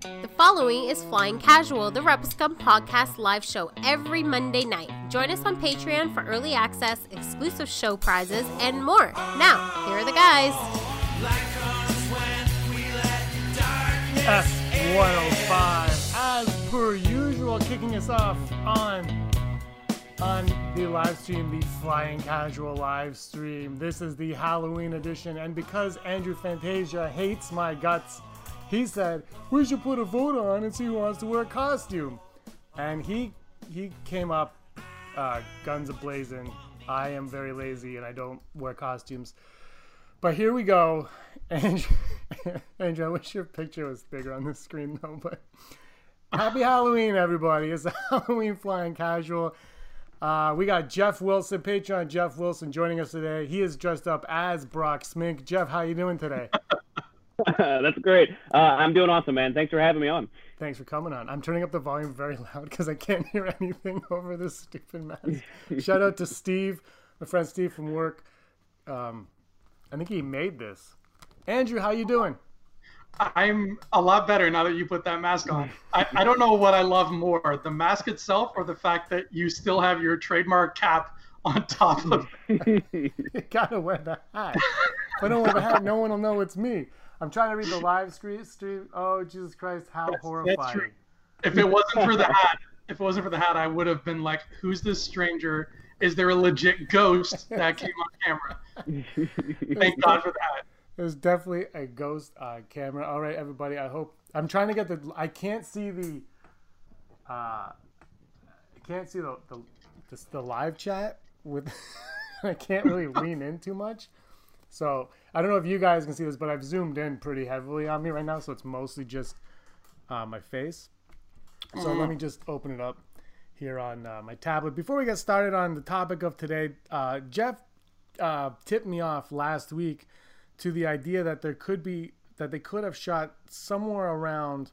The following is Flying Casual, the Rebel Scum podcast live show every Monday night. Join us on Patreon for early access, exclusive show prizes, and more. Now, here are the guys. S105, as per usual, kicking us off on on the live stream, the Flying Casual live stream. This is the Halloween edition, and because Andrew Fantasia hates my guts, he said we should put a vote on and see who wants to wear a costume. And he he came up uh, guns a blazing. I am very lazy and I don't wear costumes. But here we go. Andrew, Andrew, I wish your picture was bigger on the screen though. But happy Halloween, everybody! It's Halloween Flying Casual. Uh, we got Jeff Wilson, Patreon Jeff Wilson, joining us today. He is dressed up as Brock Smink. Jeff, how you doing today? That's great. Uh, I'm doing awesome, man. Thanks for having me on. Thanks for coming on. I'm turning up the volume very loud because I can't hear anything over this stupid mask. Shout out to Steve, my friend Steve from work. Um, I think he made this. Andrew, how you doing? I'm a lot better now that you put that mask on. I, I don't know what I love more, the mask itself or the fact that you still have your trademark cap on top of it. you gotta wear the hat. If I don't wear the hat, no one will know it's me. I'm trying to read the live stream. stream. Oh, Jesus Christ, how that's, horrifying. That's if it wasn't for the hat, if it wasn't for the hat, I would have been like, who's this stranger? Is there a legit ghost that came on camera? Thank God for that. There's definitely a ghost on camera. All right, everybody. I hope I'm trying to get the. I can't see the. Uh, I can't see the the, the, the live chat with. I can't really lean in too much. So I don't know if you guys can see this, but I've zoomed in pretty heavily on me right now, so it's mostly just uh, my face. So mm. let me just open it up here on uh, my tablet. Before we get started on the topic of today, uh, Jeff uh, tipped me off last week to the idea that there could be that they could have shot somewhere around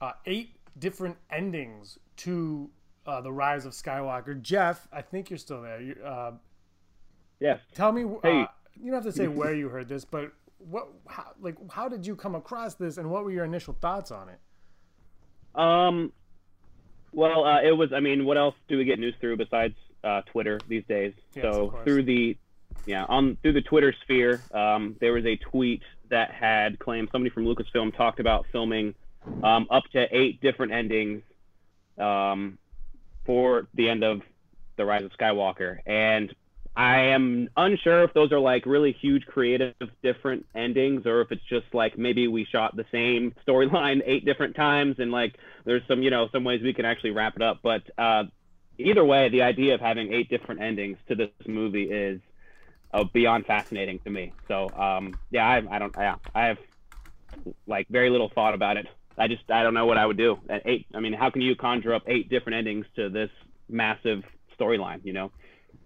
uh, eight different endings to uh, the Rise of Skywalker. Jeff, I think you're still there. You, yes. Tell me. Hey you don't have to say where you heard this, but what, how, like, how did you come across this, and what were your initial thoughts on it? Um, well, uh, it was. I mean, what else do we get news through besides uh, Twitter these days? Yes, so through the, yeah, on through the Twitter sphere, um, there was a tweet that had claimed somebody from Lucasfilm talked about filming um, up to eight different endings um, for the end of the Rise of Skywalker, and I am unsure if those are like really huge creative different endings or if it's just like maybe we shot the same storyline eight different times and like there's some you know some ways we can actually wrap it up. But uh, either way the idea of having eight different endings to this movie is uh, beyond fascinating to me. So um, yeah I, I don't yeah I have like very little thought about it. I just I don't know what I would do. At eight I mean how can you conjure up eight different endings to this massive storyline you know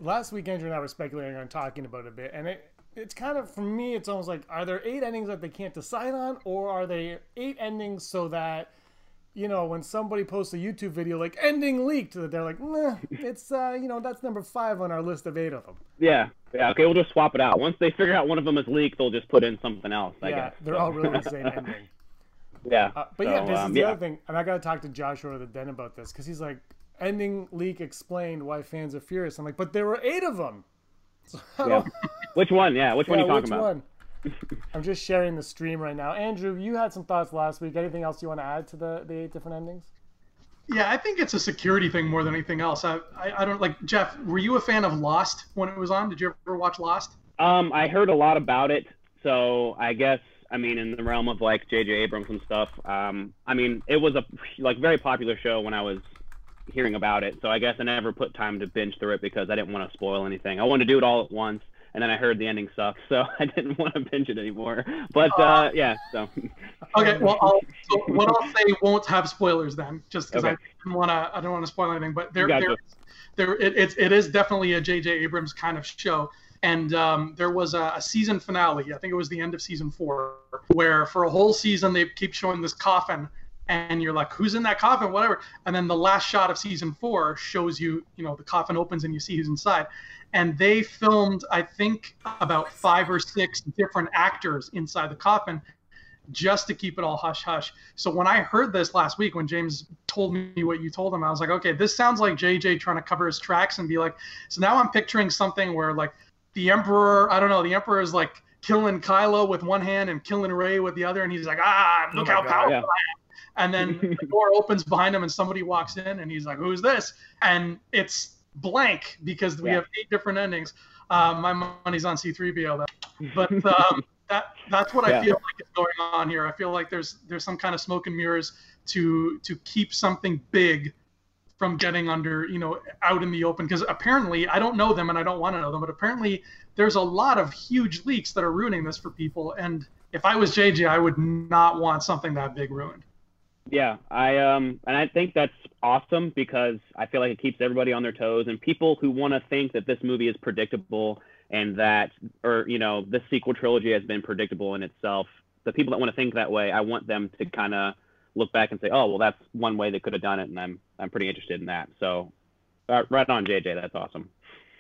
last week Andrew and I were speculating on talking about a bit, and it it's kind of for me it's almost like are there eight endings that they can't decide on, or are they eight endings so that you know when somebody posts a YouTube video like ending leaked that they're like, nah, it's uh, you know that's number five on our list of eight of them. Yeah, yeah, okay, we'll just swap it out. Once they figure out one of them is leaked, they'll just put in something else. I yeah, guess. they're all really the same ending. Yeah, uh, but so, yeah, this um, is the yeah. other thing, and I got to talk to Joshua or the Den about this because he's like, ending leak explained why fans are furious. I'm like, but there were eight of them. So yeah. Which one? Yeah, which one are you talking about? One? I'm just sharing the stream right now. Andrew, you had some thoughts last week. Anything else you want to add to the, the eight different endings? Yeah, I think it's a security thing more than anything else. I, I, I don't like Jeff. Were you a fan of Lost when it was on? Did you ever watch Lost? Um, I heard a lot about it, so I guess I mean in the realm of like J.J. Abrams and stuff. Um, I mean it was a like very popular show when I was hearing about it. So I guess I never put time to binge through it because I didn't want to spoil anything. I wanted to do it all at once, and then I heard the ending sucked, so I didn't want to binge it anymore. But uh, yeah, so. okay, well, I'll, so what I'll say won't have spoilers then, just because okay. I didn't want to. I don't want to spoil anything, but there, there, there, it, it, it is definitely a J.J. Abrams kind of show. And um, there was a, a, season finale. I think it was the end of season four, where for a whole season they keep showing this coffin and you're like, who's in that coffin, whatever. And then the last shot of season four shows you, you know, the coffin opens and you see who's inside. And they filmed, I think, about five or six different actors inside the coffin. just to keep it all hush hush. So when I heard this last week, when James told me what you told him, I was like, okay, this sounds like JJ trying to cover his tracks and be like, so now I'm picturing something where like the Emperor, I don't know, the Emperor is like killing Kylo with one hand and killing Rey with the other, and he's like, ah, look oh how God, powerful yeah. I am. And then the door opens behind him, and somebody walks in, and he's like, "Who's this?" And it's blank because we yeah. have eight different endings. Uh, my money's on C3PO, though. But um, that that's what yeah. I feel like is going on here. I feel like there's there's some kind of smoke and mirrors to to keep something big from getting under you know out in the open because apparently I don't know them and I don't want to know them, but apparently there's a lot of huge leaks that are ruining this for people. And if I was JJ, I would not want something that big ruined. Yeah, I um, and I think that's awesome because I feel like it keeps everybody on their toes and people who want to think that this movie is predictable and that, or you know, the sequel trilogy has been predictable in itself. The people that want to think that way, I want them to kind of look back and say, oh, well, that's one way they could have done it, and I'm I'm pretty interested in that. So, uh, right on, JJ, that's awesome.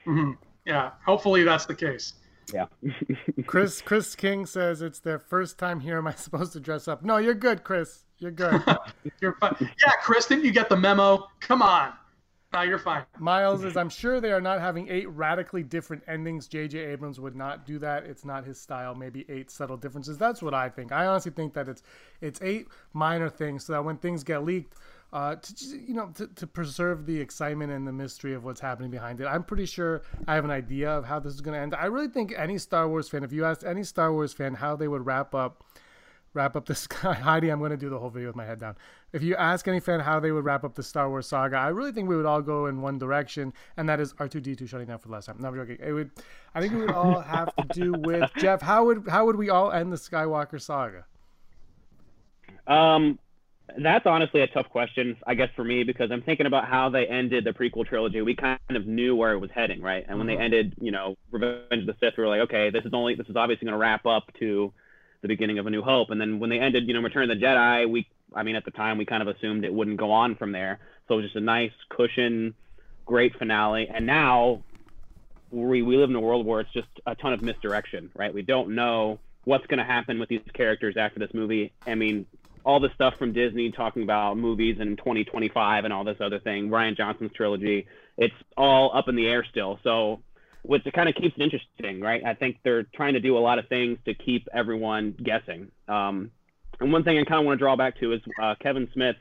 Mm-hmm. Yeah, hopefully that's the case. Yeah. Chris Chris King says it's their first time here. Am I supposed to dress up? No, you're good, Chris. You're good. you're fine. Yeah, Chris, didn't you get the memo? Come on. No, you're fine. Miles is, I'm sure they are not having eight radically different endings. J.J. Abrams would not do that. It's not his style. Maybe eight subtle differences. That's what I think. I honestly think that it's it's eight minor things so that when things get leaked, uh, to you know to, to preserve the excitement and the mystery of what's happening behind it. I'm pretty sure I have an idea of how this is going to end. I really think any Star Wars fan, if you asked any Star Wars fan how they would wrap up wrap up this guy. Heidi, I'm going to do the whole video with my head down. If you ask any fan how they would wrap up the Star Wars saga, I really think we would all go in one direction, and that is R2D2 shutting down for the last time. No, I'm joking. It would, I think it would all have to do with Jeff. How would how would we all end the Skywalker saga? Um, that's honestly a tough question, I guess, for me because I'm thinking about how they ended the prequel trilogy. We kind of knew where it was heading, right? And when mm-hmm. they ended, you know, Revenge of the Sith, we were like, okay, this is only this is obviously going to wrap up to the beginning of A New Hope. And then when they ended, you know, Return of the Jedi, we, I mean, at the time, we kind of assumed it wouldn't go on from there. So it was just a nice cushion, great finale. And now we, we live in a world where it's just a ton of misdirection, right? We don't know what's going to happen with these characters after this movie. I mean, all the stuff from Disney talking about movies in 2025 and all this other thing, Rian Johnson's trilogy, it's all up in the air still. So which kind of keeps it interesting, right? I think they're trying to do a lot of things to keep everyone guessing. Um, and one thing I kind of want to draw back to is uh, Kevin Smith,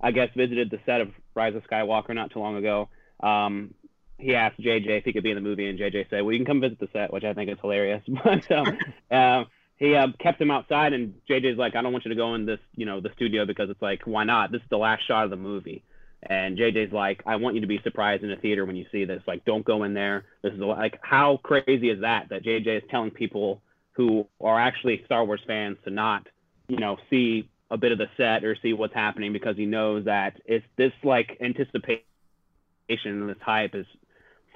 I guess, visited the set of Rise of Skywalker not too long ago. Um, he asked JJ if he could be in the movie, and JJ said, "Well, you can come visit the set," which I think is hilarious. but um, uh, he uh, kept him outside, and JJ's like, "I don't want you to go in this, you know, the studio because it's like, why not? This is the last shot of the movie." And JJ's like, I want you to be surprised in the theater when you see this. Like, don't go in there. This is like, how crazy is that? That JJ is telling people who are actually Star Wars fans to not, you know, see a bit of the set or see what's happening because he knows that it's this like anticipation and this hype is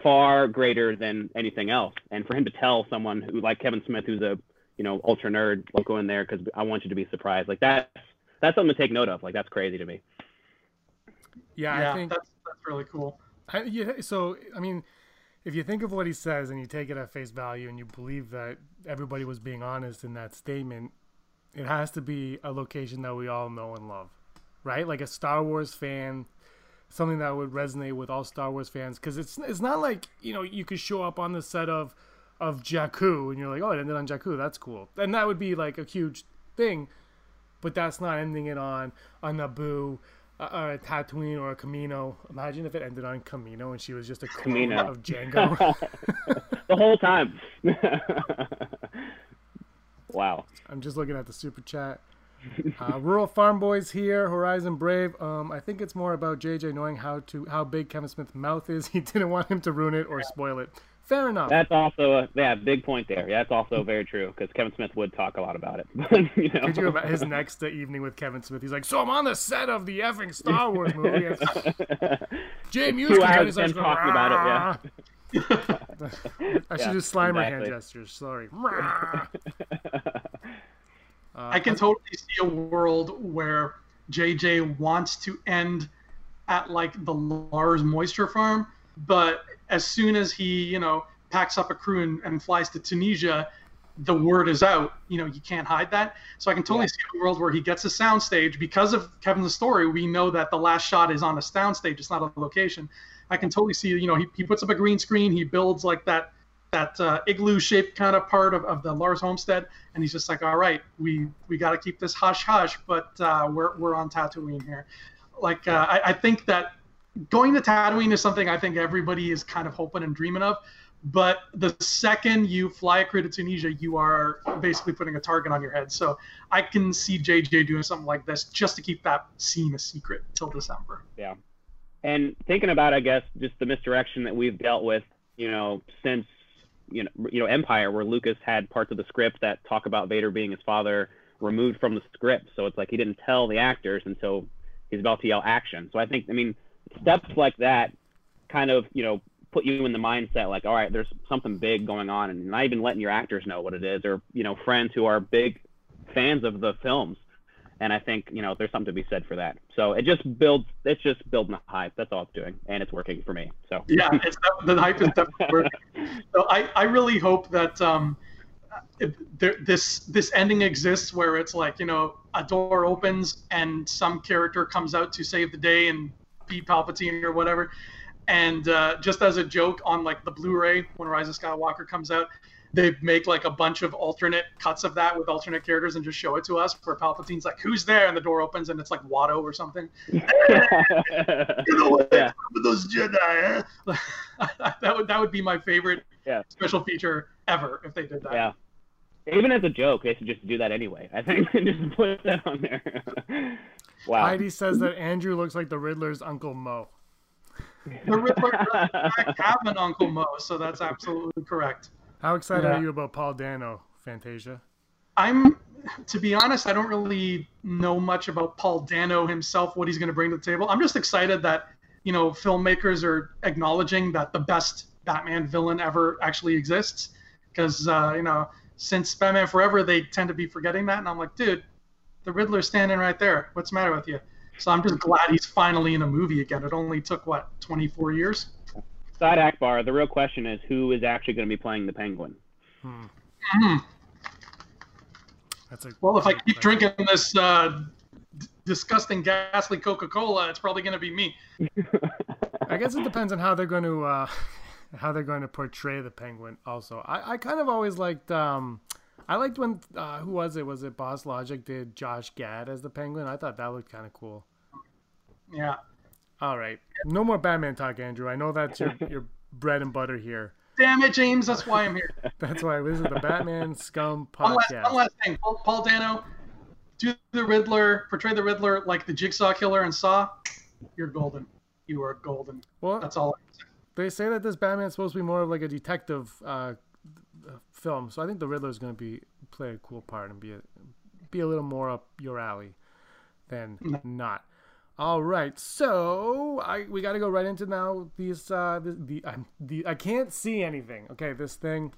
far greater than anything else. And for him to tell someone who like Kevin Smith, who's a you know ultra nerd, don't go in there because I want you to be surprised. Like that's that's something to take note of. Like that's crazy to me. Yeah, yeah I think that's that's really cool. I, yeah, so I mean, if you think of what he says and you take it at face value and you believe that everybody was being honest in that statement, it has to be a location that we all know and love, right? Like a Star Wars fan, something that would resonate with all Star Wars fans. Because it's it's not like you know you could show up on the set of of Jakku and you're like, oh, it ended on Jakku, that's cool, and that would be like a huge thing. But that's not ending it on a Naboo uh, a Tatooine or a Kamino. Imagine if it ended on Kamino and she was just a Kamino of Jango the whole time. wow. I'm just looking at the super chat. Uh, Rural Farm Boys here, Horizon Brave. Um, I think it's more about JJ knowing how to how big Kevin Smith's mouth is. He didn't want him to ruin it or spoil it. Fair enough. That's also a yeah big point there. Yeah, that's also very true because Kevin Smith would talk a lot about it. you know? Could you about his next evening with Kevin Smith? He's like, "So I'm on the set of the effing Star Wars movie." Jay Music is talking about it. Yeah. I should yeah, do Slimer exactly. hand gestures. Sorry. Uh, I can totally see a world where JJ wants to end at like the Lars Moisture Farm, but as soon as he, you know, packs up a crew and, and flies to Tunisia, the word is out, you know, you can't hide that. So I can totally yeah. see a world where he gets a soundstage because of Kevin's story. We know that the last shot is on a soundstage; it's not a location. I can totally see, you know, he, he puts up a green screen, he builds like that that uh, igloo shaped kind of part of, of the Lars homestead, and he's just like, all right, we we got to keep this hush hush, but uh, we're we're on Tatooine here. Like uh, I, I think that going to Tatooine is something I think everybody is kind of hoping and dreaming of. But the second you fly a crew to Tunisia, you are basically putting a target on your head. So I can see JJ doing something like this just to keep that scene a secret till December. Yeah. And thinking about, I guess, just the misdirection that we've dealt with, you know, since you know, you know, Empire, where Lucas had parts of the script that talk about Vader being his father removed from the script. So it's like he didn't tell the actors until he's about to yell action. So I think, I mean, steps like that kind of, you know, put you in the mindset like, all right, there's something big going on, and not even letting your actors know what it is, or you know, friends who are big fans of the films. And I think you know there's something to be said for that. So it just builds, it's just building the hype. That's all it's doing, and it's working for me. So yeah, it's the hype is definitely working. so I, I really hope that um, there, this this ending exists where it's like you know a door opens and some character comes out to save the day and beat Palpatine or whatever, and uh, just as a joke on like the Blu-ray when Rise of Skywalker comes out, they make like a bunch of alternate cuts of that with alternate characters and just show it to us where Palpatine's like, "Who's there?" and the door opens and it's like Watto or something. you know what? Yeah. Those Jedi. that would that would be my favorite yeah. special feature ever if they did that. Yeah. Even as a joke, they should just do that anyway. I think and just put that on there. Wow. Heidi says that Andrew looks like the Riddler's Uncle Mo. The Riddler does have an Uncle Mo, so that's absolutely correct. How excited yeah. are you about Paul Dano, Fantasia? I'm, to be honest, I don't really know much about Paul Dano himself, what he's going to bring to the table. I'm just excited that, you know, filmmakers are acknowledging that the best Batman villain ever actually exists. Because, uh, you know, since Batman Forever, they tend to be forgetting that. And I'm like, dude, the Riddler's standing right there. What's the matter with you? So I'm just glad he's finally in a movie again. It only took, what, 24 years? Side Akbar, the real question is who is actually going to be playing the Penguin? Hmm. Mm-hmm. That's a well, if I keep drinking this uh, d- disgusting, ghastly Coca Cola, it's probably going to be me. I guess it depends on how they're going to uh, how they're going to portray the Penguin. Also, I, I kind of always liked. Um, I liked when uh, who was it? Was it Boss Logic did Josh Gad as the Penguin? I thought that looked kind of cool. Yeah, all right. No more Batman talk, Andrew. I know that's your, your bread and butter here. Damn it, James. That's why I'm here. that's why this is the Batman Scum podcast. One last, one last thing. Paul, Paul Dano, do the Riddler, portray the Riddler like the Jigsaw Killer and Saw. You're golden. You are golden. Well, that's all. They say that this Batman's supposed to be more of like a detective uh, film, so I think the Riddler is going to be play a cool part and be a, be a little more up your alley than no. not. All right, so I we got to go right into now these uh the, the I'm the I can't see anything. Okay, this thing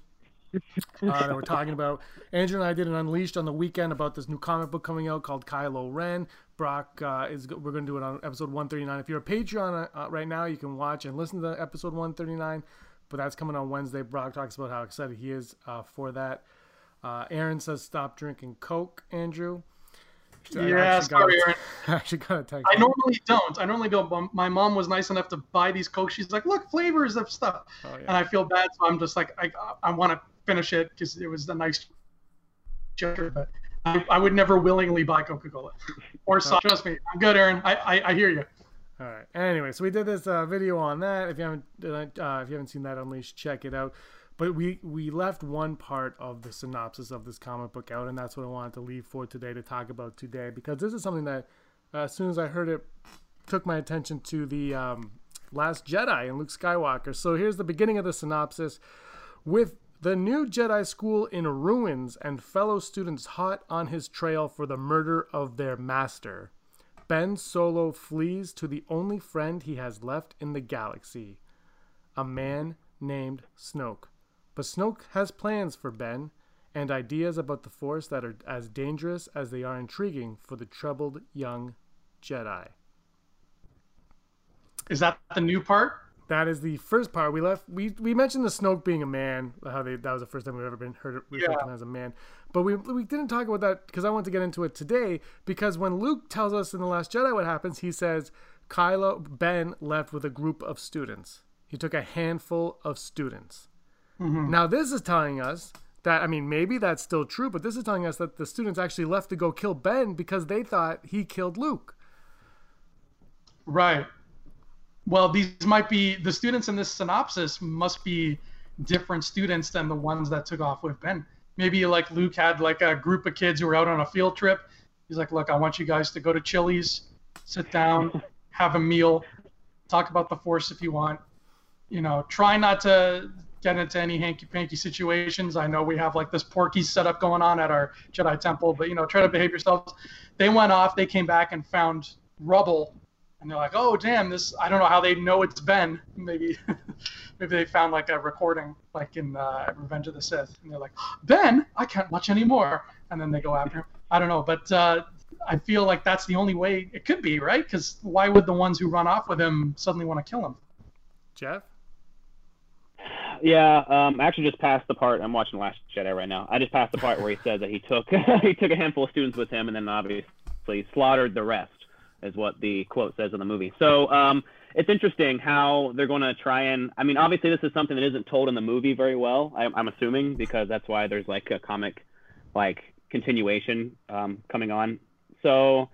uh, that we're talking about. Andrew and I did an unleashed on the weekend about this new comic book coming out called Kylo Ren. Brock uh, is we're going to do it on episode 139. If you're a Patreon uh, right now, you can watch and listen to episode 139. But that's coming on Wednesday. Brock talks about how excited he is uh, for that. Uh, Aaron says stop drinking Coke. Andrew. Yeah, sorry, Aaron. I actually got a text. I normally don't. I normally don't. my mom was nice enough to buy these Coke. She's like, look, flavors of stuff. Oh, yeah. And I feel bad, so I'm just like, I, I want to finish it because it was a nice gesture, but I, I would never willingly buy Coca Cola or soft. Trust me, I'm good, Aaron. I, I, I hear you. All right. Anyway, so we did this uh, video on that. If you haven't, uh, if you haven't seen that, unleashed, check it out. But we we left one part of the synopsis of this comic book out, and that's what I wanted to leave for today to talk about today because this is something that uh, as soon as I heard it, took my attention to the um, Last Jedi and Luke Skywalker. So here's the beginning of the synopsis with. The new Jedi school in ruins and fellow students hot on his trail for the murder of their master. Ben Solo flees to the only friend he has left in the galaxy, a man named Snoke. But Snoke has plans for Ben and ideas about the Force that are as dangerous as they are intriguing for the troubled young Jedi. Is that the new part? that is the first part. We left. We we mentioned the Snoke being a man. How they that was the first time we've ever been heard referred yeah. as a man. But we we didn't talk about that because I want to get into it today. Because when Luke tells us in the Last Jedi what happens, he says Kylo Ben left with a group of students. He took a handful of students. Mm-hmm. Now this is telling us that I mean maybe that's still true, but this is telling us that the students actually left to go kill Ben because they thought he killed Luke. Right. Well, these might be the students in this synopsis must be different students than the ones that took off with Ben. Maybe like Luke had like a group of kids who were out on a field trip. He's like, "Look, I want you guys to go to Chili's, sit down, have a meal, talk about the Force if you want. You know, try not to get into any hanky panky situations. I know we have like this Porky setup going on at our Jedi Temple, but you know, try to behave yourselves. They went off. They came back and found rubble and they're like, "Oh, damn! This I don't know how they know it's Ben. Maybe, maybe they found like a recording, like in uh, Revenge of the Sith, and they're like, Ben, I can't watch anymore. And then they go after him. I don't know, but uh, I feel like that's the only way it could be, right? Because why would the ones who run off with him suddenly want to kill him? Jeff. Yeah, um, I actually just passed the part. I'm watching Last Jedi right now. I just passed the part where he says that he took he took a handful of students with him, and then obviously slaughtered the rest is what the quote says in the movie. So um, it's interesting how they're going to try and. I mean, obviously, this is something that isn't told in the movie very well. I, am assuming because that's why there's like a comic, like continuation um, coming on. So,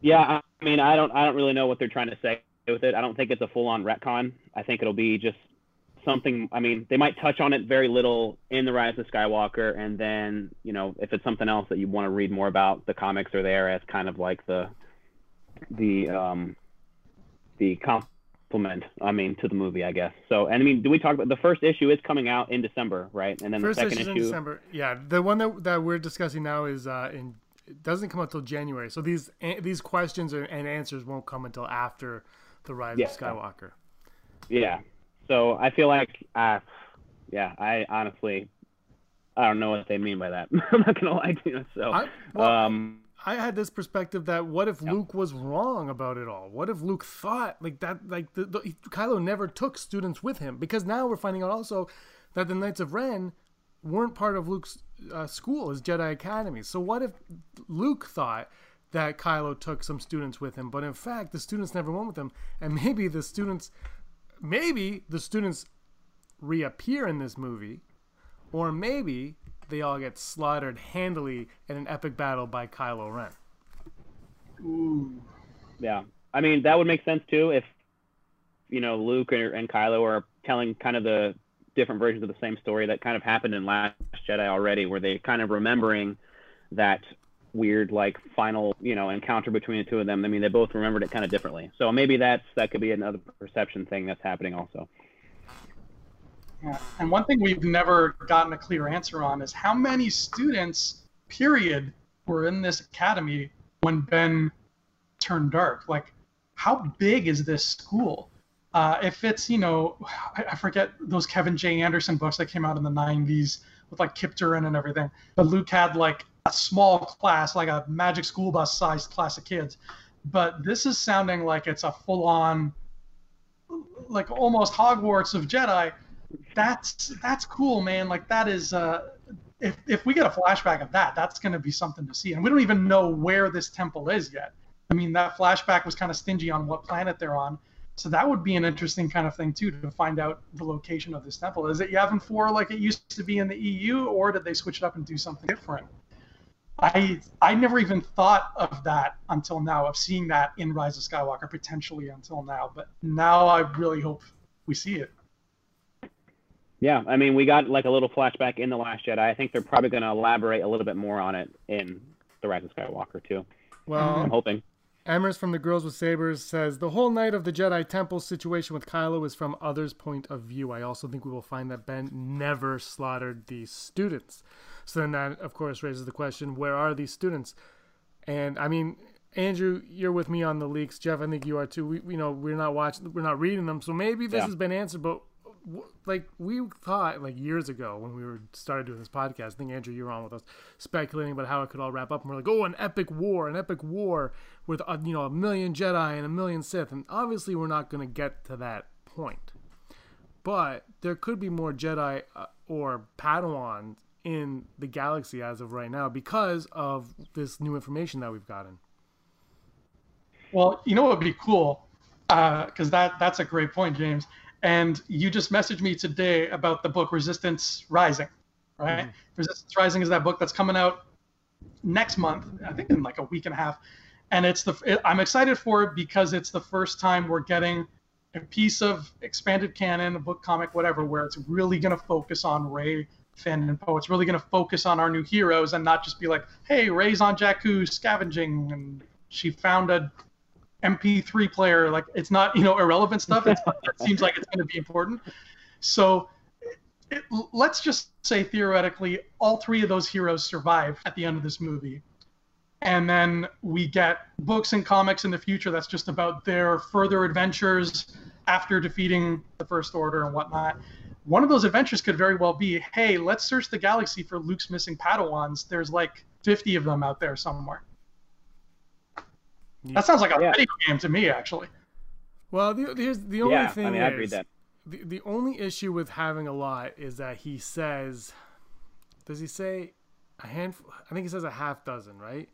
yeah, I mean, I don't, I don't really know what they're trying to say with it. I don't think it's a full-on retcon. I think it'll be just something. I mean, they might touch on it very little in the Rise of Skywalker, and then you know, if it's something else that you want to read more about, the comics are there as kind of like the the um, the complement. I mean, to the movie, I guess. So, and I mean, do we talk about the first issue is coming out in December, right? And then first the second issue is in December. Yeah, the one that that we're discussing now is uh, in. It doesn't come until January, so these these questions and answers won't come until after the Rise yeah. of Skywalker. Yeah. So I feel like, uh, yeah, I honestly, I don't know what they mean by that. I'm not gonna lie to you. So, I, well, um, I had this perspective that what if Luke was wrong about it all? What if Luke thought like that? Like the, the, Kylo never took students with him because now we're finding out also that the Knights of Ren weren't part of Luke's uh, school, his Jedi Academy. So what if Luke thought that Kylo took some students with him, but in fact the students never went with him, and maybe the students, maybe the students reappear in this movie, or maybe they all get slaughtered handily in an epic battle by Kylo Ren. Ooh. Yeah, I mean that would make sense too if you know Luke and, and Kylo are telling kind of the different versions of the same story that kind of happened in Last Jedi already, where they kind of remembering that weird like final you know encounter between the two of them. I mean they both remembered it kind of differently, so maybe that's that could be another perception thing that's happening also. Yeah. And one thing we've never gotten a clear answer on is how many students, period, were in this academy when Ben turned dark. Like, how big is this school? Uh, if it's, you know, I, I, forget those Kevin J. Anderson books that came out in the 90s with like Durron and everything. But Luke had like a small class, like a magic school bus sized class of kids. But this is sounding like it's a full on, like almost Hogwarts of Jedi that's that's cool, man. Like that is uh, if if we get a flashback of that, that's going to be something to see. And we don't even know where this temple is yet. I mean, that flashback was kind of stingy on what planet they're on. So that would be an interesting kind of thing too to find out the location of this temple. Is it Yavin 4 like it used to be in the EU, or did they switch it up and do something different? I I never even thought of that until now, of seeing that in Rise of Skywalker potentially until now. But now I really hope we see it. Yeah, I mean, we got like a little flashback in the Last Jedi. I think they're probably going to elaborate a little bit more on it in the Rise of Skywalker too. Well, I'm hoping. Emers from the Girls with Sabers says the whole night of the Jedi Temple situation with Kylo is from others' point of view. I also think we will find that Ben never slaughtered these students. So then that, of course, raises the question: Where are these students? And I mean, Andrew, you're with me on the leaks. Jeff, I think you are too. We, you know, we're not watching, we're not reading them, so maybe this yeah. has been answered. But like we thought like years ago when we were started doing this podcast. I think Andrew, you were on with us, speculating about how it could all wrap up, and we're like, oh, an epic war, an epic war with uh, you know a million Jedi and a million Sith, and obviously we're not going to get to that point. But there could be more Jedi uh, or Padawans in the galaxy as of right now because of this new information that we've gotten. Well, you know what would be cool, because uh, that that's a great point, James. And you just messaged me today about the book Resistance Rising, right? Mm-hmm. Resistance Rising is that book that's coming out next month, I think in like a week and a half. And it's the it, I'm excited for it because it's the first time we're getting a piece of expanded canon, a book, comic, whatever, where it's really going to focus on Rey, Finn, and Poe. It's really going to focus on our new heroes and not just be like, hey, Rey's on Jakku scavenging and she found a MP3 player. Like it's not you know irrelevant stuff. it seems like it's going to be important. So it, let's just say theoretically, all three of those heroes survive at the end of this movie. And then we get books and comics in the future that's just about their further adventures after defeating the First Order and whatnot. One of those adventures could very well be hey, let's search the galaxy for Luke's missing Padawans. There's like 50 of them out there somewhere. That sounds like a yeah. video game to me, actually. Well, the, here's the only yeah, thing I mean, is, I read that. The, the only issue with having a lot is that he says, does he say a handful? I think he says a half dozen, right?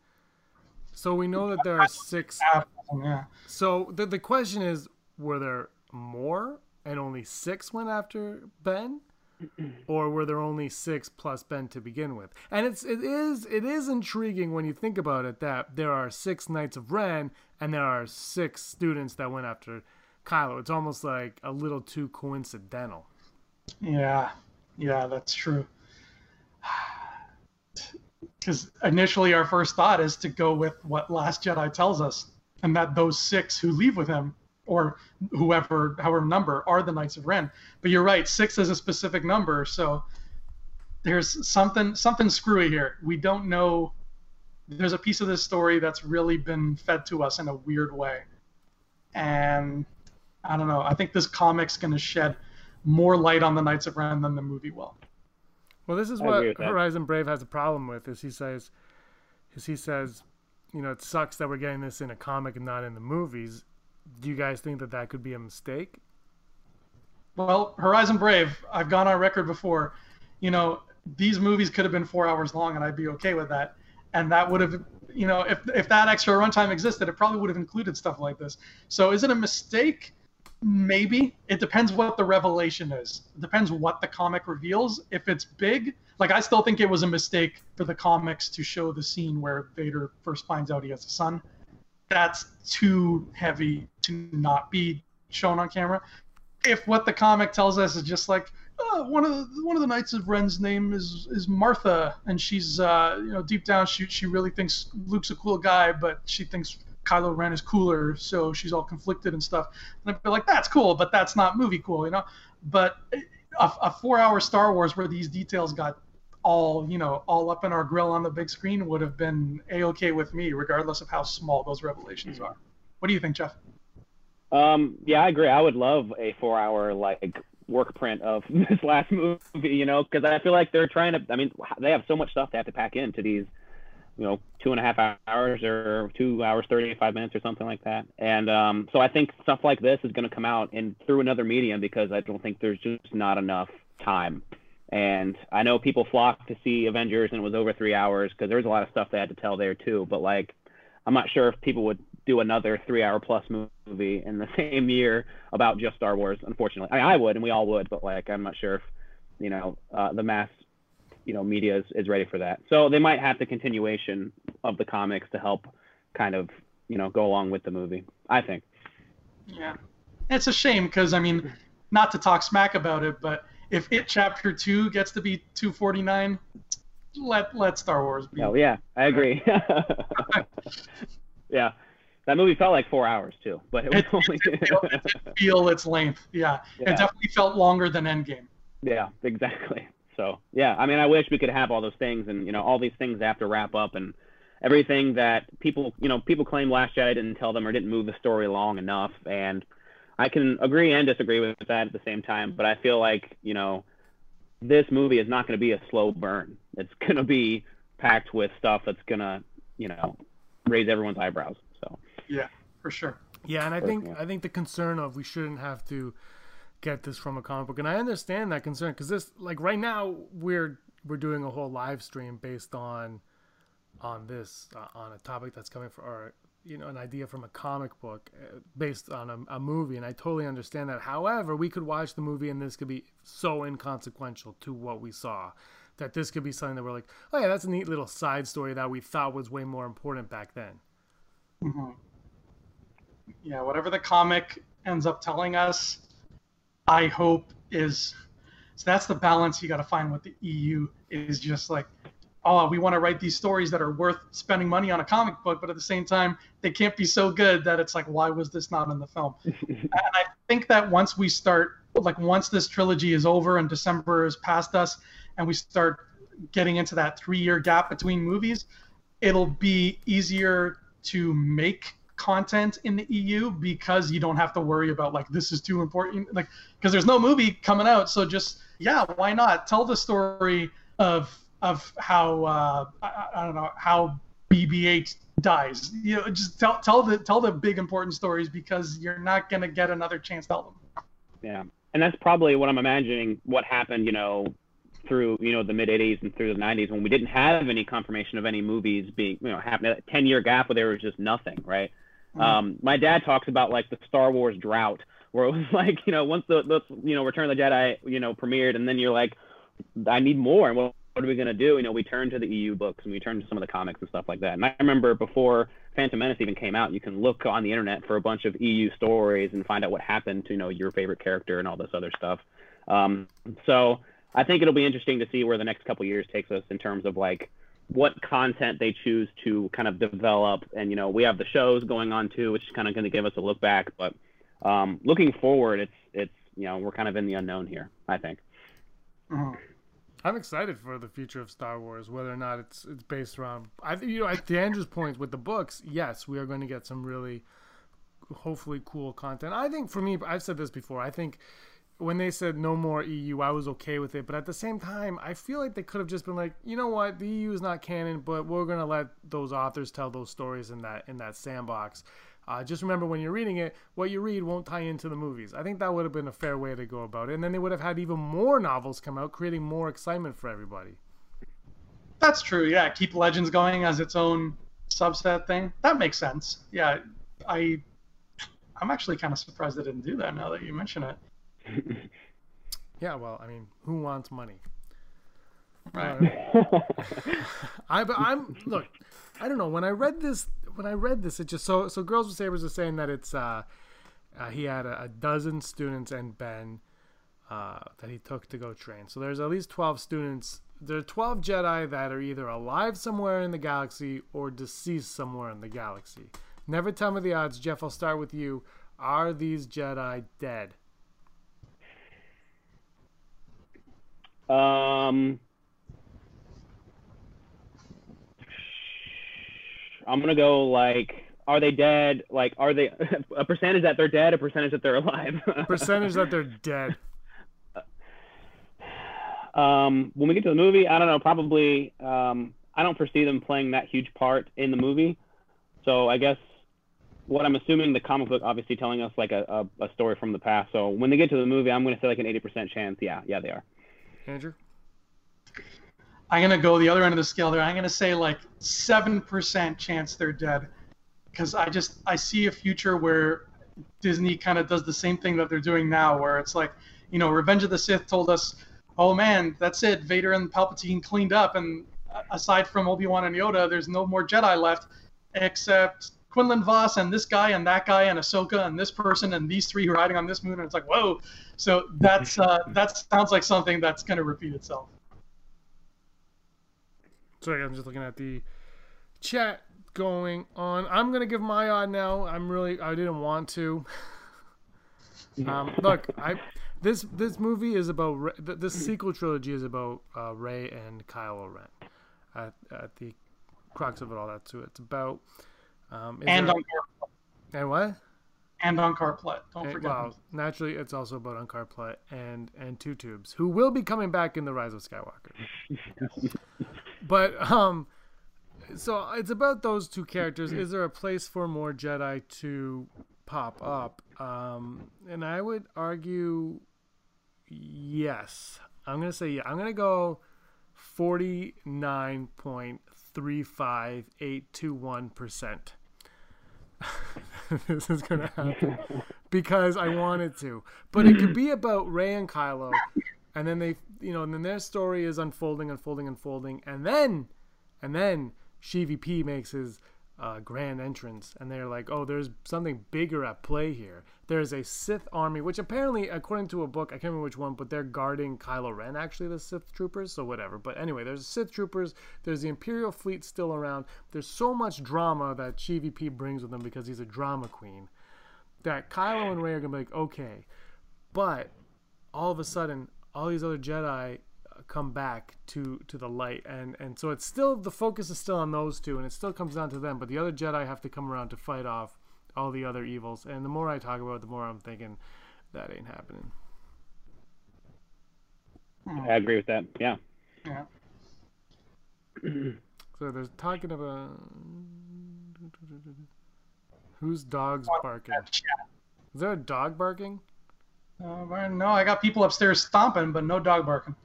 So we know that there are six. Half, Yeah. So the the question is, were there more and only six went after Ben? or were there only six plus Ben to begin with? And it's it is it is intriguing when you think about it that there are six Knights of Ren and there are six students that went after Kylo. It's almost like a little too coincidental. Yeah, yeah, that's true. Because initially, our first thought is to go with what Last Jedi tells us, and that those six who leave with him or whoever, however number, are the Knights of Ren. But you're right, six is a specific number, so there's something something screwy here. We don't know. There's a piece of this story that's really been fed to us in a weird way, and I don't know. I think this comic's going to shed more light on the Knights of Ren than the movie will. Well, this is what Horizon Brave has a problem with. Is he says, is he says, you know, it sucks that we're getting this in a comic and not in the movies do you guys think that that could be a mistake? Well, Horizon Brave, I've gone on record before. You know, these movies could have been four hours long, and I'd be okay with that. And that would have, you know, if if that extra runtime existed, it probably would have included stuff like this. So, is it a mistake? Maybe. It depends what the revelation is. It depends what the comic reveals. If it's big, like I still think it was a mistake for the comics to show the scene where Vader first finds out he has a son that's too heavy to not be shown on camera. If what the comic tells us is just like, oh, one of the one of the Knights of Ren's name is is Martha, and she's uh, you know deep down she she really thinks Luke's a cool guy, but she thinks Kylo Ren is cooler, so she's all conflicted and stuff. And I feel like that's cool, but that's not movie cool, you know. But a, a four-hour Star Wars where these details got all you know all up in our grill on the big screen would have been a okay with me, regardless of how small those revelations are. What do you think, Jeff? Um, yeah, I agree. I would love a four-hour like work print of this last movie, you know, because I feel like they're trying to. I mean, they have so much stuff they have to pack into these, you know, two and a half hours or two hours thirty-five minutes or something like that. And um, so I think stuff like this is going to come out in through another medium because I don't think there's just not enough time and I know people flocked to see Avengers and it was over three hours because there was a lot of stuff they had to tell there too. But like, I'm not sure if people would do another three hour plus movie in the same year about just Star Wars. Unfortunately, I, mean, I would and we all would, but like, I'm not sure if you know uh, the mass you know media is, is ready for that. So they might have the continuation of the comics to help kind of you know go along with the movie. I think. Yeah, it's a shame because I mean, not to talk smack about it, but if it chapter two gets to be 249, let let Star Wars be. Oh yeah, I agree. yeah, that movie felt like four hours too, but it was it, only it, feel, it feel its length. Yeah. yeah, it definitely felt longer than Endgame. Yeah, exactly. So yeah, I mean, I wish we could have all those things, and you know, all these things have to wrap up, and everything that people, you know, people claim Last Jedi didn't tell them or didn't move the story long enough, and I can agree and disagree with that at the same time, but I feel like, you know, this movie is not going to be a slow burn. It's going to be packed with stuff that's going to, you know, raise everyone's eyebrows. So, yeah, for sure. Yeah, and I think I think the concern of we shouldn't have to get this from a comic book, and I understand that concern because this, like right now, we're we're doing a whole live stream based on on this uh, on a topic that's coming for or you know an idea from a comic book uh, based on a, a, movie and i totally understand that however we could watch the movie and this could be so inconsequential to what we saw that this could be something that we're like oh yeah that's a neat little side story that we thought was way more important back then mm-hmm. Yeah whatever the comic ends up telling us i hope is so that's the balance you got to find with the eu is just like oh, we want to write these stories that are worth spending money on a comic book, but at the same time, they can't be so good that it's like, why was this not in the film? and I think that once we start, like, once this trilogy is over and December is past us, and we start getting into that three year gap between movies, it'll be easier to make content in the EU because you don't have to worry about like this is too important like because there's no movie coming out so just yeah why not tell the story of of how uh, I, I, don't know how BB-8 dies. You know, just tell tell the tell the big important stories because you're not gonna get another chance to tell them. Yeah, and that's probably what I'm imagining. What happened, you know, through you know the mid 80s and through the 90s when we didn't have any confirmation of any movies being you know happening. A 10 year gap where there was just nothing, right? Mm-hmm. Um, my dad talks about like the Star Wars drought, where it was like you know once the, the you know Return of the Jedi you know premiered, and then you're like, I need more, and well what are we to do? You know, we turned to the EU books and we turned to some of the comics and stuff like that. And I remember before Phantom Menace even came out, you can look on the internet for a bunch of EU stories and find out what happened to, you know, your favorite character and all this other stuff. Um, so I think it'll be interesting to see where the next couple years takes us in terms of like what content they choose to kind of develop. And, you know, we have the shows going on too, which is kind of going to give us a look back. But um, looking forward, it's, it's, you know, we're kind of in the unknown here, I think. Mm-hmm. I'm excited for the future of Star Wars, whether or not it's it's based around. I you know at the Andrew's point with the books, yes, we are going to get some really, hopefully cool content. I think for me, I've said this before. I think when they said no more EU, I was okay with it. But at the same time, I feel like they could have just been like, you know what, the EU is not canon, but we're gonna let those authors tell those stories in that in that sandbox. Uh, just remember when you're reading it, what you read won't tie into the movies. I think that would have been a fair way to go about it. And then they would have had even more novels come out, creating more excitement for everybody. That's true. Yeah, keep Legends going as its own subset thing. That makes sense. Yeah, I, I'm actually kind of surprised they didn't do that. Now that you mention it. yeah, well, I mean, who wants money? Right. Uh, I, I'm look. I don't know. When I read this when I read this, it just so so Girls with Sabers is saying that it's uh, uh he had a, a, dozen students and Ben uh, that he took to go train. So there's at least twelve students. There are twelve Jedi that are either alive somewhere in the galaxy or deceased somewhere in the galaxy. Never tell me the odds, Jeff. I'll start with you. Are these Jedi dead? Um, I'm gonna go like, are they dead? Like, are they a percentage that they're dead, a percentage that they're alive? percentage that they're dead. Um, when we get to the movie, I don't know. Probably, um, I don't foresee them playing that huge part in the movie. So I guess what I'm assuming the comic book obviously telling us like a, a, a story from the past. So when they get to the movie, I'm going to say like an 80% chance. Yeah, yeah, they are. Andrew. I'm gonna go the other end of the scale there. I'm gonna say like seven percent chance they're dead, because I just I see a future where Disney kind of does the same thing that they're doing now, where it's like, you know, Revenge of the Sith told us, oh man, that's it, Vader and Palpatine cleaned up, and uh, aside from Obi Wan and Yoda, there's no more Jedi left, except Quinlan Vos and this guy and that guy and Ahsoka and this person and these three who are riding on this moon, and it's like, whoa. So that's uh, that sounds like something that's gonna repeat itself. Sorry, I'm just looking at the chat going on. I'm gonna give my odd now. I'm really I didn't want to. um, look, I this this movie is about this sequel trilogy is about uh, Rey and Kylo Ren. At, at the crux of it all, that's who it's about. Um, and there, and what? And Unkar Plutt. Don't and, forget. Well, naturally, it's also about Unkar Plutt and and Two Tubes, who will be coming back in the Rise of Skywalker. but um, so it's about those two characters. Is there a place for more Jedi to pop up? Um, and I would argue yes. I'm gonna say yeah. I'm gonna go forty nine point three five eight two one percent. this is gonna happen because I wanted to. But it could be about Rey and Kylo, and then they, you know, and then their story is unfolding, unfolding, unfolding, and then, and then Sheevy P makes his uh, grand entrance, and they're like, "Oh, there's something bigger at play here. There's a Sith army, which apparently, according to a book, I can't remember which one, but they're guarding Kylo Ren. Actually, the Sith troopers, so whatever. But anyway, there's Sith troopers. There's the Imperial fleet still around. There's so much drama that GVP brings with him because he's a drama queen. That Kylo and Rey are gonna be like, okay, but all of a sudden, all these other Jedi come back to to the light. And and so it's still the focus is still on those two and it still comes down to them. But the other jedi have to come around to fight off all the other evils. And the more i talk about it the more i'm thinking that ain't happening. I agree with that. Yeah. Yeah so there's talking about whose dog's barking? Is there a dog barking? Uh, no, I got people upstairs stomping, but no dog barking.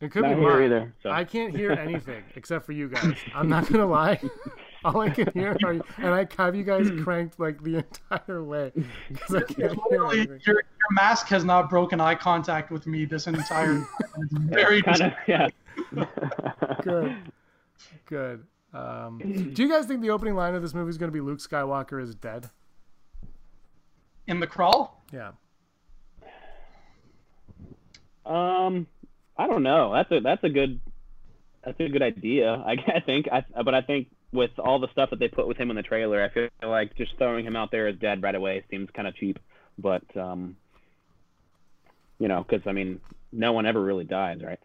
It could not be mine. Either, so. I can't hear anything except for you guys. I'm not gonna lie. All I can hear are you, and I have you guys cranked like the entire way because I can't hear anything. Your, your mask has not broken eye contact with me this entire. very kind of yeah. Good, good. Um, do you guys think the opening line of this movie is going to be Luke Skywalker is dead? In the crawl? Yeah. Um, I don't know. That's a that's a good that's a good idea. I, I think. I but I think with all the stuff that they put with him in the trailer, I feel like just throwing him out there as dead right away seems kind of cheap. But um, you know, because I mean, no one ever really dies, right?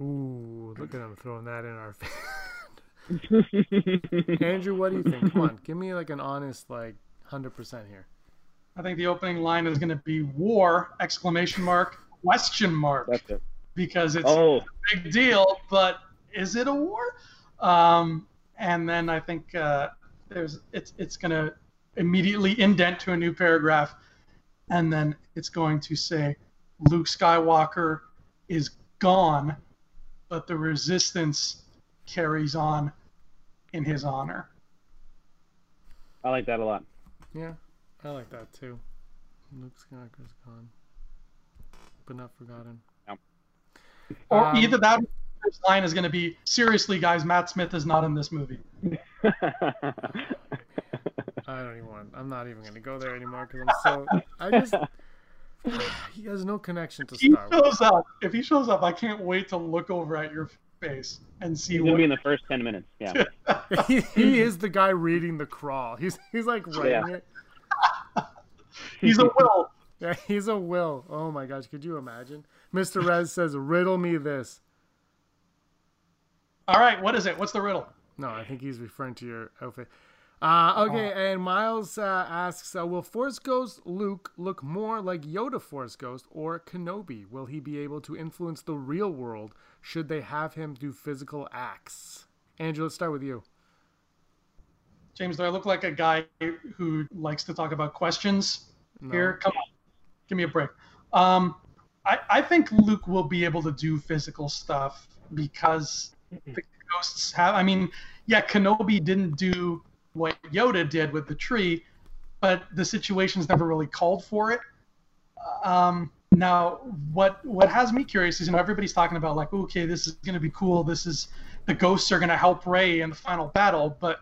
Ooh, look at him throwing that in our face. Andrew, what do you think? Come on, give me like an honest, like, hundred percent here. I think the opening line is going to be "war!" exclamation mark question mark. That's it because it's oh. a big deal. But is it a war? Um, and then I think uh, there's it's it's going to immediately indent to a new paragraph, and then it's going to say Luke Skywalker is gone, but the resistance carries on in his honor. I like that a lot. Yeah, I like that too. Luke Skywalker's gone, but not forgotten. Or um, either that line is going to be seriously, guys. Matt Smith is not in this movie. I don't even want. I'm not even going to go there anymore because I'm so. I just. he has no connection to he Star Wars. Shows up. If he shows up, I can't wait to look over at your face and see. He's gonna be in the first ten minutes. Yeah. he, he is the guy reading the crawl. He's he's like writing yeah. it. he's a will. Yeah, he's a will. Oh my gosh, could you imagine? Mr. Rez says, "Riddle me this." All right, what is it? What's the riddle? No, I think he's referring to your outfit. Uh, okay, oh. and Miles uh, asks, uh, "Will Force Ghost Luke look more like Yoda Force Ghost or Kenobi? Will he be able to influence the real world? Should they have him do physical acts?" Andrew, let's start with you. James, do I look like a guy who likes to talk about questions? No. Here, come on, give me a break. Um, I, I think Luke will be able to do physical stuff because the ghosts have. I mean, yeah, Kenobi didn't do what Yoda did with the tree, but the situations never really called for it. Um, now, what what has me curious is, you know, everybody's talking about like, okay, this is going to be cool. This is the ghosts are going to help Rey in the final battle. But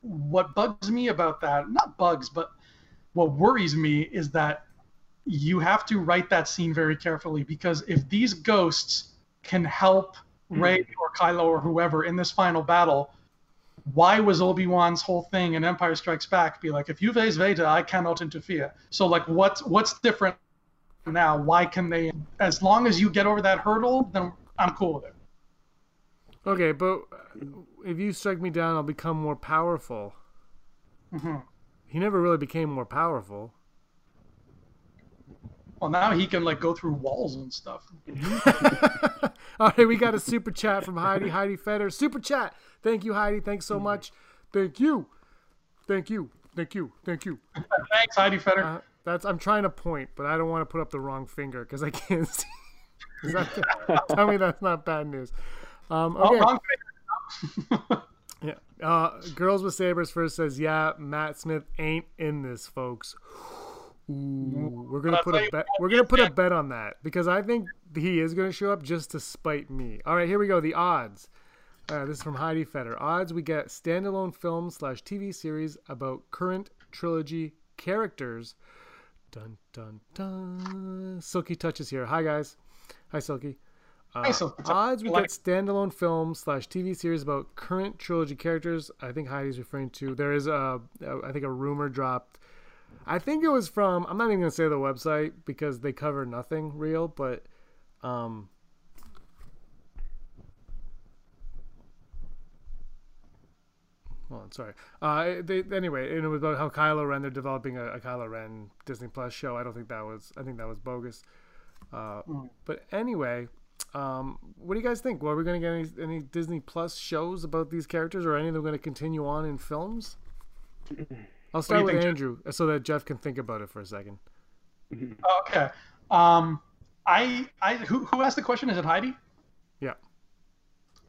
what bugs me about that, not bugs, but what worries me is that you have to write that scene very carefully because if these ghosts can help hmm. Rey or Kylo or whoever in this final battle, why was Obi Wan's whole thing in Empire Strikes Back be like, if you face Vader, I cannot interfere? So like, what's what's different now? Why can they? As long as you get over that hurdle, then I'm cool with it. Okay, but if you strike me down, I'll become more powerful. Mm-hmm. He never really became more powerful. Well, now he can like go through walls and stuff. All right, we got a super chat from Heidi. Heidi Feder. Super chat. Thank you, Heidi. Thanks so much. Thank you. Thank you. Thank you. Thank you. Thanks, Heidi Feder. Uh, That's I'm trying to point, but I don't want to put up the wrong finger because I can't see. tell me that's not bad news. Um, okay. Oh, yeah. Uh, Girls with Sabers first says, "Yeah, Matt Smith ain't in this, folks." Ooh, we're gonna put a bet. We're gonna put a bet on that because I think he is gonna show up just to spite me. All right, here we go. The odds. Uh, this is from Heidi Feder. Odds we get standalone film slash TV series about current trilogy characters. Dun dun dun. Silky touches here. Hi guys. Hi Silky. Uh, odds we get standalone film slash TV series about current trilogy characters. I think Heidi's referring to. There is a, I think a rumor dropped. I think it was from. I'm not even gonna say the website because they cover nothing real, but um, Well, sorry. Uh, they, anyway, and it was about how Kylo Ren. They're developing a, a Kylo Ren Disney Plus show. I don't think that was. I think that was bogus. Uh, mm. But anyway, um, what do you guys think? Well, are we going to get any, any, Disney Plus shows about these characters, or any of them going to continue on in films? I'll start with think, Andrew, Jeff? so that Jeff can think about it for a second. Okay. Um, I, I, who, who asked the question? Is it Heidi? Yeah.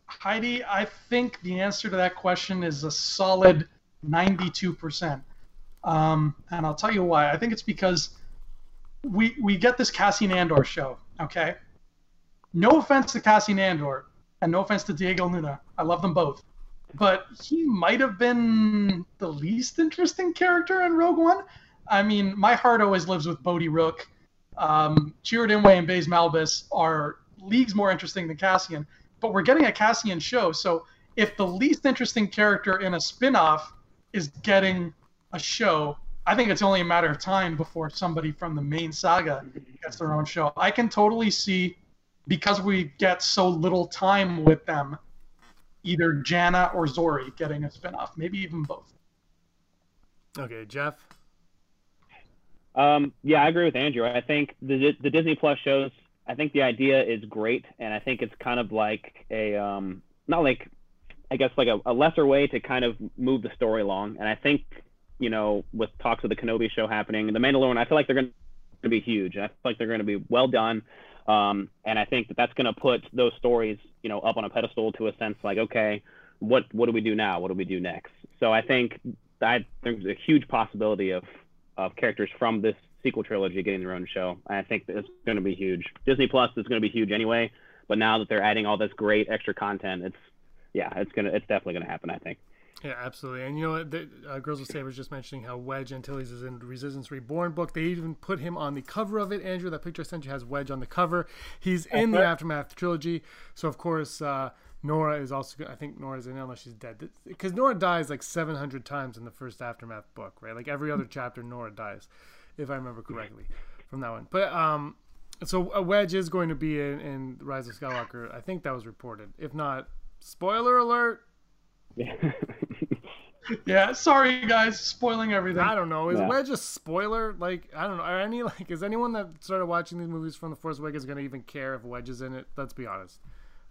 Heidi, I think the answer to that question is a solid 92%. Um, and I'll tell you why. I think it's because we we get this Cassian Andor show, okay? No offense to Cassian Andor, and no offense to Diego Luna. I love them both. But he might have been the least interesting character in Rogue One. I mean, my heart always lives with Bodhi Rook. Um, Chirrut Îmwe and Baze Malbus are leagues more interesting than Cassian but we're getting a Cassian show. So if the least interesting character in a spin-off is getting a show, I think it's only a matter of time before somebody from the main saga gets their own show. I can totally see because we get so little time with them, either Jannah or Zorii getting a spin-off, maybe even both. Okay, Jeff. Um, yeah, I agree with Andrew. I think the the Disney Plus shows I think the idea is great, and I think it's kind of like a um, not like I guess like a, a lesser way to kind of move the story along. And I think you know with talks of the Kenobi show happening, and the Mandalorian, I feel like they're going to be huge. I feel like they're going to be well done. Um, and I think that that's going to put those stories, you know, up on a pedestal to a sense like, okay, what what do we do now? What do we do next? So I think that there's a huge possibility of of characters from this sequel trilogy getting their own show. I think it's going to be huge. Disney Plus is going to be huge anyway, but now that they're adding all this great extra content, it's yeah, it's gonna it's definitely going to happen. I think. Yeah, absolutely. And you know, the, uh, Girls with Sabers just mentioning how Wedge Antilles is in Resistance Reborn book. They even put him on the cover of it. Andrew, that picture I sent you has Wedge on the cover. He's in the Aftermath trilogy. So of course, uh, Norra is also. I think Norra's in unless she's dead. Because Norra dies like 700 times in the first Aftermath book, right? Like every other chapter, Norra dies if I remember correctly, from that one. But um, so a wedge is going to be in, in Rise of Skywalker. I think that was reported. If not, spoiler alert. Yeah. yeah, sorry guys, spoiling everything. I don't know. Is yeah. Wedge a spoiler? Like, I don't know. Are any like is anyone that started watching these movies from the Force Awakens going to even care if Wedge is in it? Let's be honest.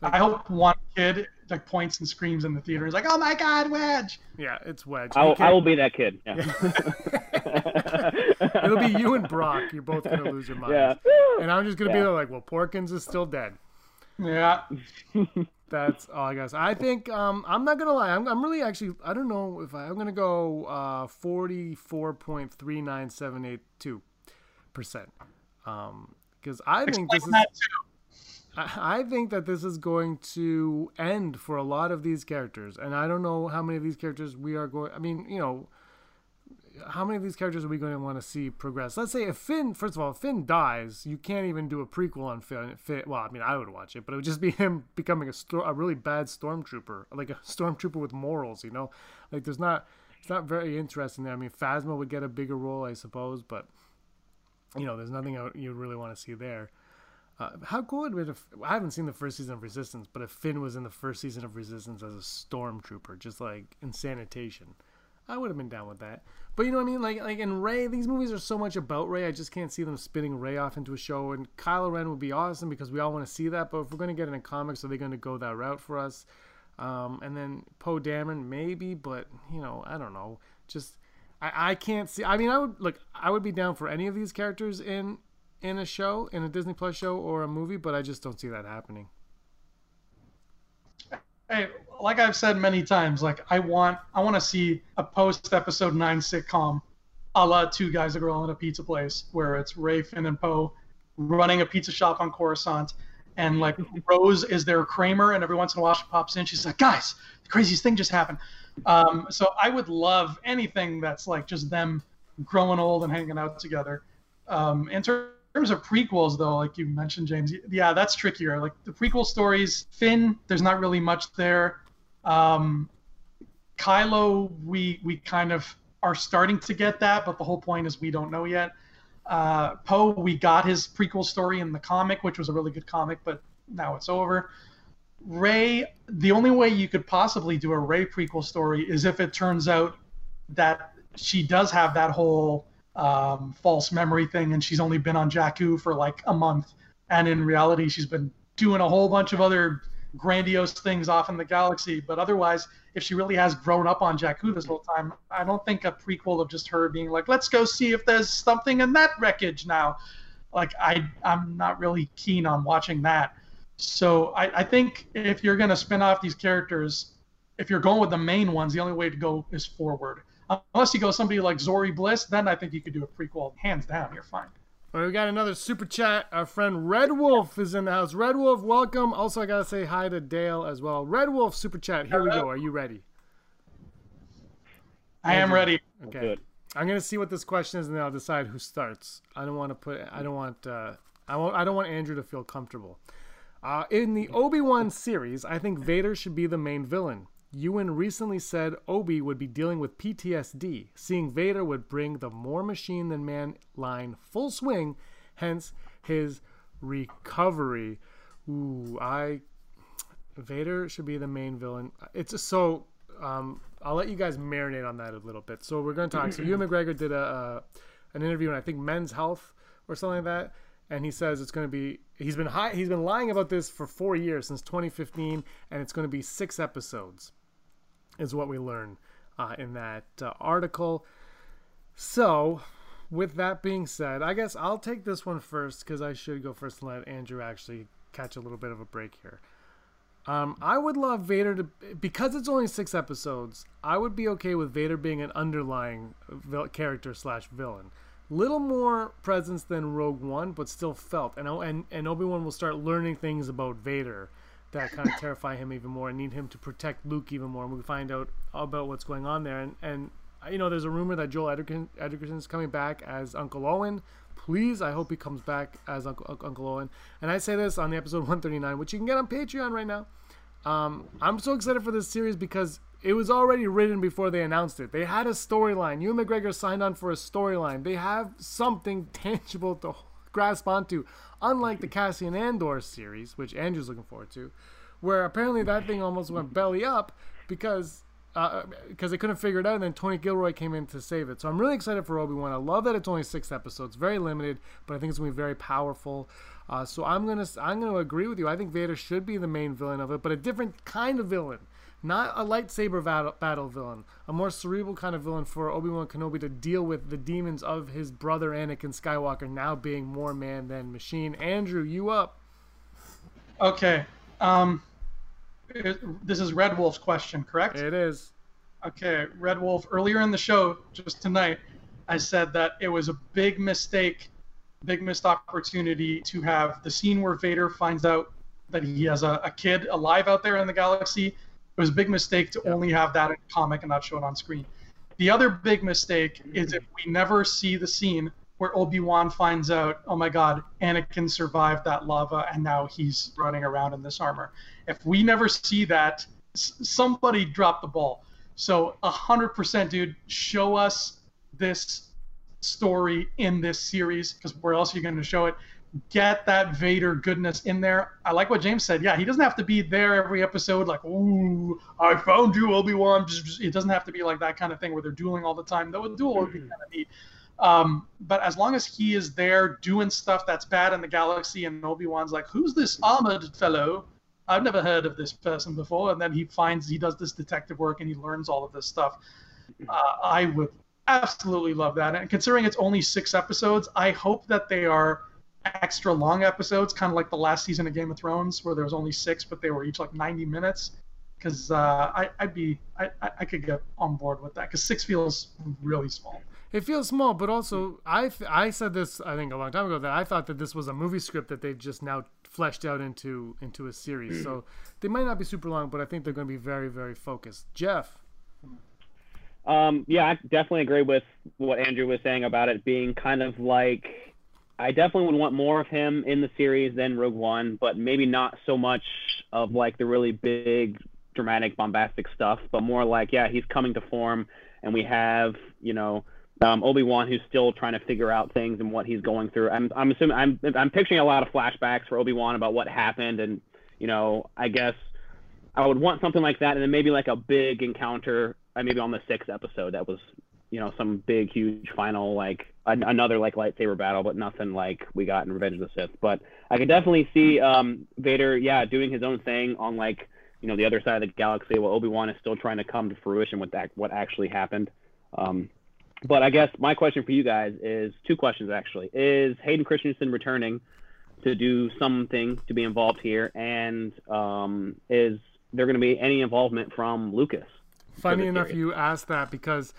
Like, I hope one kid like points and screams in the theater. He's like, "Oh my God, Wedge!" Yeah, it's Wedge. I will, I will be that kid. Yeah. It'll be you and Brock. You're both gonna lose your minds. Yeah. And I'm just gonna yeah. be like, "Well, Porkins is still dead." Yeah. That's all I guess. I think um, I'm not gonna lie. I'm, I'm really actually. I don't know if I, am gonna go uh, 44.39782 percent. Um, because I think this is. I think that this is going to end for a lot of these characters, and I don't know how many of these characters we are going. I mean, you know, how many of these characters are we going to want to see progress? Let's say if Finn, first of all, if Finn dies, you can't even do a prequel on Finn. Finn well, I mean, I would watch it, but it would just be him becoming a, sto- a really bad stormtrooper, like a stormtrooper with morals. You know, like there's not, it's not very interesting there. I mean, Phasma would get a bigger role, I suppose, but you know, there's nothing you'd really want to see there. Uh, how cool would it if I haven't seen the first season of Resistance, but if Finn was in the first season of Resistance as a stormtrooper, just like in sanitation, I would have been down with that. But you know what I mean? Like like in Rey, these movies are so much about Rey. I just can't see them spinning Rey off into a show. And Kylo Ren would be awesome because we all want to see that. But if we're going to get in comics, are they going to go that route for us? Um, and then Poe Dameron, maybe, but you know, I don't know. Just I, I can't see. I mean, I would look. I would be down for any of these characters in in a show, in a Disney Plus show or a movie, but I just don't see that happening. Hey, like I've said many times, like I want I want to see a post episode nine sitcom, a la Two Guys a Girl in a Pizza Place, where it's Rey, Finn, and Poe running a pizza shop on Coruscant, and like Rose is their Kramer, and every once in a while she pops in, she's like, guys, the craziest thing just happened. Um, so I would love anything that's like just them growing old and hanging out together. Um, in terms of prequels, though, like you mentioned, James, yeah, that's trickier. Like the prequel stories, Finn, there's not really much there. Um, Kylo, we we kind of are starting to get that, but the whole point is we don't know yet. Uh, Poe, we got his prequel story in the comic, which was a really good comic, but now it's over. Rey, the only way you could possibly do a Rey prequel story is if it turns out that she does have that whole um, false memory thing and she's only been on Jakku for like a month. And in reality, she's been doing a whole bunch of other grandiose things off in the galaxy. But otherwise, if she really has grown up on Jakku this whole time, I don't think a prequel of just her being like, let's go see if there's something in that wreckage now. Like, I, I'm not really keen on watching that. So I, I think if you're to spin off these characters, if you're going with the main ones, the only way to go is forward. Unless you go somebody like Zorii Bliss, then I think you could do a prequel. Hands down, you're fine. All right, we got another super chat. Our friend Red Wolf is in the house. Red Wolf, welcome. Also, I gotta say hi to Dale as well. Red Wolf super chat. Here we go. Are you ready? I am ready. Okay. Good. I'm gonna see what this question is, and then I'll decide who starts. I don't want to put. I don't want. Uh, I won't. I don't want Andrew to feel comfortable. Uh, in the Obi Wan series, I think Vader should be the main villain. Ewan recently said Obi would be dealing with PTSD. Seeing Vader would bring the more machine than man line full swing, hence his recovery. Ooh, I Vader should be the main villain. It's so um, I'll let you guys marinate on that a little bit. So we're going to talk. So Ewan McGregor did a, a an interview in I think Men's Health or something like that, and he says it's going to be he's been high, he's been lying about this for four years since 2015, and it's going to be six episodes, is what we learn uh, in that uh, article. So, with that being said, I guess I'll take this one first because I should go first and let Andrew actually catch a little bit of a break here. Um, I would love Vader to because it's only six episodes. I would be okay with Vader being an underlying character slash villain little more presence than Rogue One, but still felt. And and and Obi Wan will start learning things about Vader that kind of terrify him even more and need him to protect Luke even more. And we find out about what's going on there. And and you know, there's a rumor that Joel Edgerton is coming back as Uncle Owen. Please, I hope he comes back as Uncle, Uncle Owen. And I say this on the episode 139, which you can get on Patreon right now. Um, I'm so excited for this series because it was already written before they announced it. They had a storyline. Ewan McGregor signed on for a storyline. They have something tangible to grasp onto, unlike the Cassian Andor series, which Andrew's looking forward to, where apparently that thing almost went belly up because uh, because they couldn't figure it out, and then Tony Gilroy came in to save it. So I'm really excited for Obi Wan. I love that it's only six episodes, very limited, but I think it's gonna be very powerful. Uh, so I'm gonna I'm gonna agree with you. I think Vader should be the main villain of it, but a different kind of villain not a lightsaber battle, battle villain, a more cerebral kind of villain for Obi Wan Kenobi to deal with the demons of his brother Anakin Skywalker now being more man than machine. Andrew, you up? Okay. Um, it, this is Red Wolf's question, correct? It is. Okay, Red Wolf. Earlier in the show, just tonight, I said that it was a big mistake, big missed opportunity to have the scene where Vader finds out that he has a, a kid alive out there in the galaxy it was a big mistake to only have that in comic and not show it on screen. The other big mistake is if we never see the scene where Obi Wan finds out, oh my God, Anakin survived that lava and now he's running around in this armor. If we never see that, somebody dropped the ball. So hundred percent, dude, show us this story in this series because where else are you going to show it? Get that Vader goodness in there. I like what James said. Yeah, he doesn't have to be there every episode, like, ooh, I found you, Obi Wan. It doesn't have to be like that kind of thing where they're dueling all the time. Though a duel would be kind of neat. Um, but as long as he is there doing stuff that's bad in the galaxy, and Obi Wan's like, who's this armored fellow? I've never heard of this person before. And then he finds he does this detective work and he learns all of this stuff. Uh, I would absolutely love that. And considering it's only six episodes, I hope that they are extra long episodes, kind of like the last season of Game of Thrones, where there was only six, but they were each like 90 minutes. Because uh, I, I'd be, I, I could get on board with that. Because six feels really small. It feels small, but also I, I said this I think a long time ago that I thought that this was a movie script that they've just now fleshed out into into a series. So they might not be super long, but I think they're going to be very very focused. Jeff. Um, yeah, I definitely agree with what Andrew was saying about it being kind of like I definitely would want more of him in the series than Rogue One, but maybe not so much of like the really big, dramatic, bombastic stuff, but more like, yeah, he's coming to form, and we have, you know, um, Obi Wan who's still trying to figure out things and what he's going through. I'm, I'm assuming I'm, I'm picturing a lot of flashbacks for Obi Wan about what happened, and you know, I guess I would want something like that, and then maybe like a big encounter, uh, maybe on the sixth episode that was you know some big huge final like an, another like lightsaber battle but nothing like we got in revenge of the sith. But i could definitely see um vader yeah doing his own thing on like you know the other side of the galaxy while obi-wan is still trying to come to fruition with that what actually happened. Um but i guess my question for you guys is two questions actually is hayden christensen returning to do something to be involved here? And um is there going to be any involvement from lucas funny enough series? you asked that because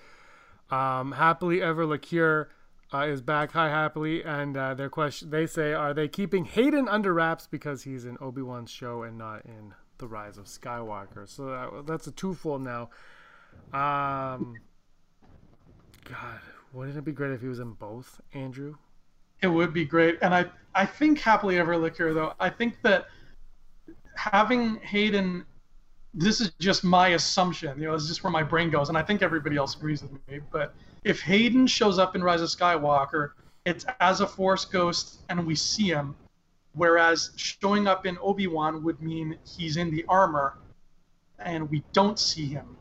um, happily ever Lacure uh, is back. Hi, happily, and uh, their question they say, are they keeping Hayden under wraps because he's in Obi Wan's show and not in the Rise of Skywalker? So that, that's a twofold now. Um, God, wouldn't it be great if he was in both, Andrew? It would be great, and I I think happily ever Lacure though. I think that having Hayden this is just my assumption. You know, it's just where my brain goes, and I think everybody else agrees with me. But if Hayden shows up in Rise of Skywalker, it's as a Force ghost, and we see him. Whereas showing up in Obi Wan would mean he's in the armor, and we don't see him.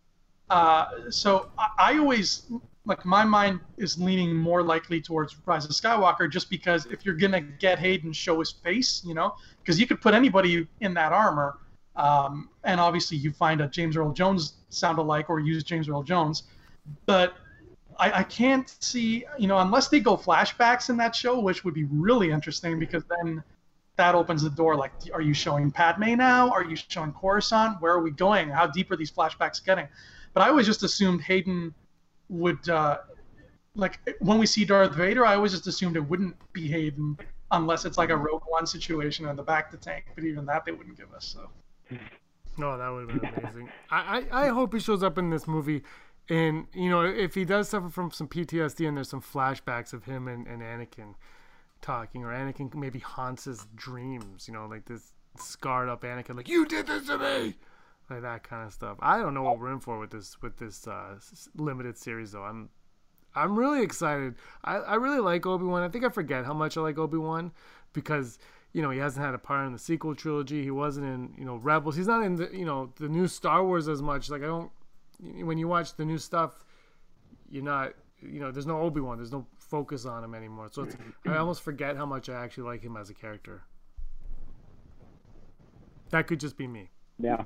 Uh, so I, I always like my mind is leaning more likely towards Rise of Skywalker, just because if you're gonna get Hayden show his face, you know, because you could put anybody in that armor um, and obviously, you find a James Earl Jones sound alike or use James Earl Jones. But I, I, can't see, you know, unless they go flashbacks in that show, which would be really interesting because then that opens the door. Like, are you showing Padme now? Are you showing Coruscant? Where are we going? How deep are these flashbacks getting? But I always just assumed Hayden would, uh, like, when we see Darth Vader, I always just assumed it wouldn't be Hayden unless it's like a Rogue One situation in the bacta tank. But even that they wouldn't give us. So. No, that would have been amazing. I, I, I hope he shows up in this movie. And, you know, if he does suffer from some PTSD and there's some flashbacks of him and, and Anakin talking, or Anakin maybe haunts his dreams, you know, like this scarred up Anakin, like, you did this to me! Like that kind of stuff. I don't know what we're in for with this with this uh, limited series though. I'm I'm really excited. I, I really like Obi Wan. I think I forget how much I like Obi Wan because you know, he hasn't had a part in the sequel trilogy. He wasn't in, you know, Rebels. He's not in the, you know, the new Star Wars as much. Like I don't, when you watch the new stuff, you're not, you know, there's no Obi Wan. There's no focus on him anymore. So it's, I almost forget how much I actually like him as a character. That could just be me. Yeah.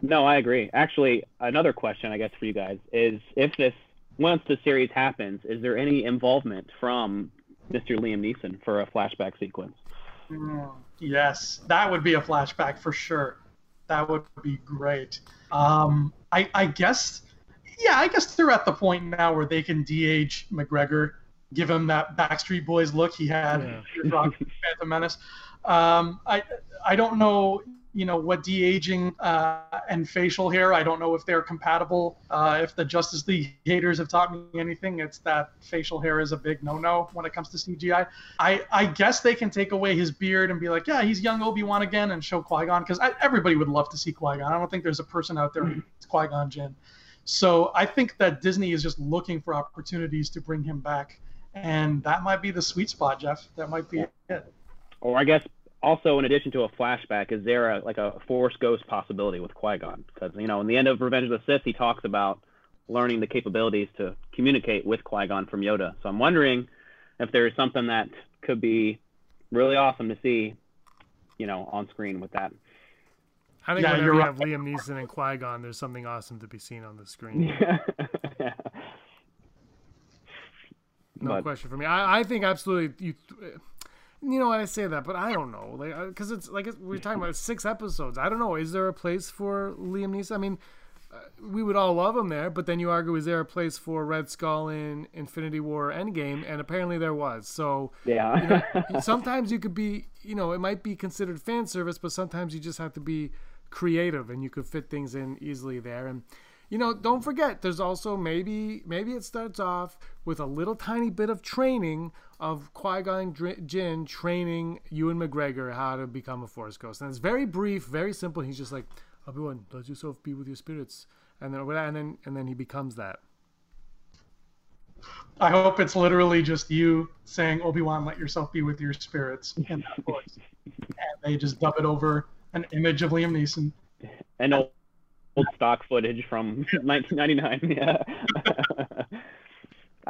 No, I agree. Actually, another question I guess for you guys is if this once the series happens, is there any involvement from Mr. Liam Neeson for a flashback sequence? Mm, yes, that would be a flashback for sure. That would be great. Um, I, I guess, yeah, I guess they're at the point now where they can de-age McGregor, give him that Backstreet Boys look he had yeah. in Phantom Menace. Um, I I don't know you know what de-aging uh, and facial hair i don't know if they're compatible. Uh, if the justice league haters have taught me anything it's that facial hair is a big no-no when it comes to cgi i, I guess they can take away his beard and be like yeah he's young obi-wan again and show qui-gon because everybody would love to see qui-gon. I don't think there's a person out there who's qui-gon jinn so i think that disney is just looking for opportunities to bring him back and that might be the sweet spot jeff. That might be it. Or i guess also, in addition to a flashback, is there a, like a Force Ghost possibility with Qui Gon? Because you know, in the end of Revenge of the Sith, he talks about learning the capabilities to communicate with Qui Gon from Yoda. So I'm wondering if there's something that could be really awesome to see, you know, on screen with that. I think yeah, whenever you right. have Liam Neeson and Qui Gon, there's something awesome to be seen on the screen. yeah. no but, question for me. I, I think absolutely you. You know, I say that, but I don't know, like, because uh, it's like we're talking about six episodes. I don't know. Is there a place for Liam Neeson? I mean, uh, we would all love him there, but then you argue, is there a place for Red Skull in Infinity War Endgame? And apparently there was. So yeah, you know, sometimes you could be, you know, it might be considered fan service, but sometimes you just have to be creative, and you could fit things in easily there. And you know, don't forget, there's also maybe maybe it starts off with a little tiny bit of training of Qui Gon Jinn training Ewan McGregor how to become a Force Ghost, and it's very brief, very simple. He's just like, Obi Wan, let yourself be with your spirits, and then and then and then he becomes that. I hope it's literally just you saying, Obi Wan, let yourself be with your spirits in that voice, and they just dub it over an image of Liam Neeson. And old stock footage from 1999. Yeah.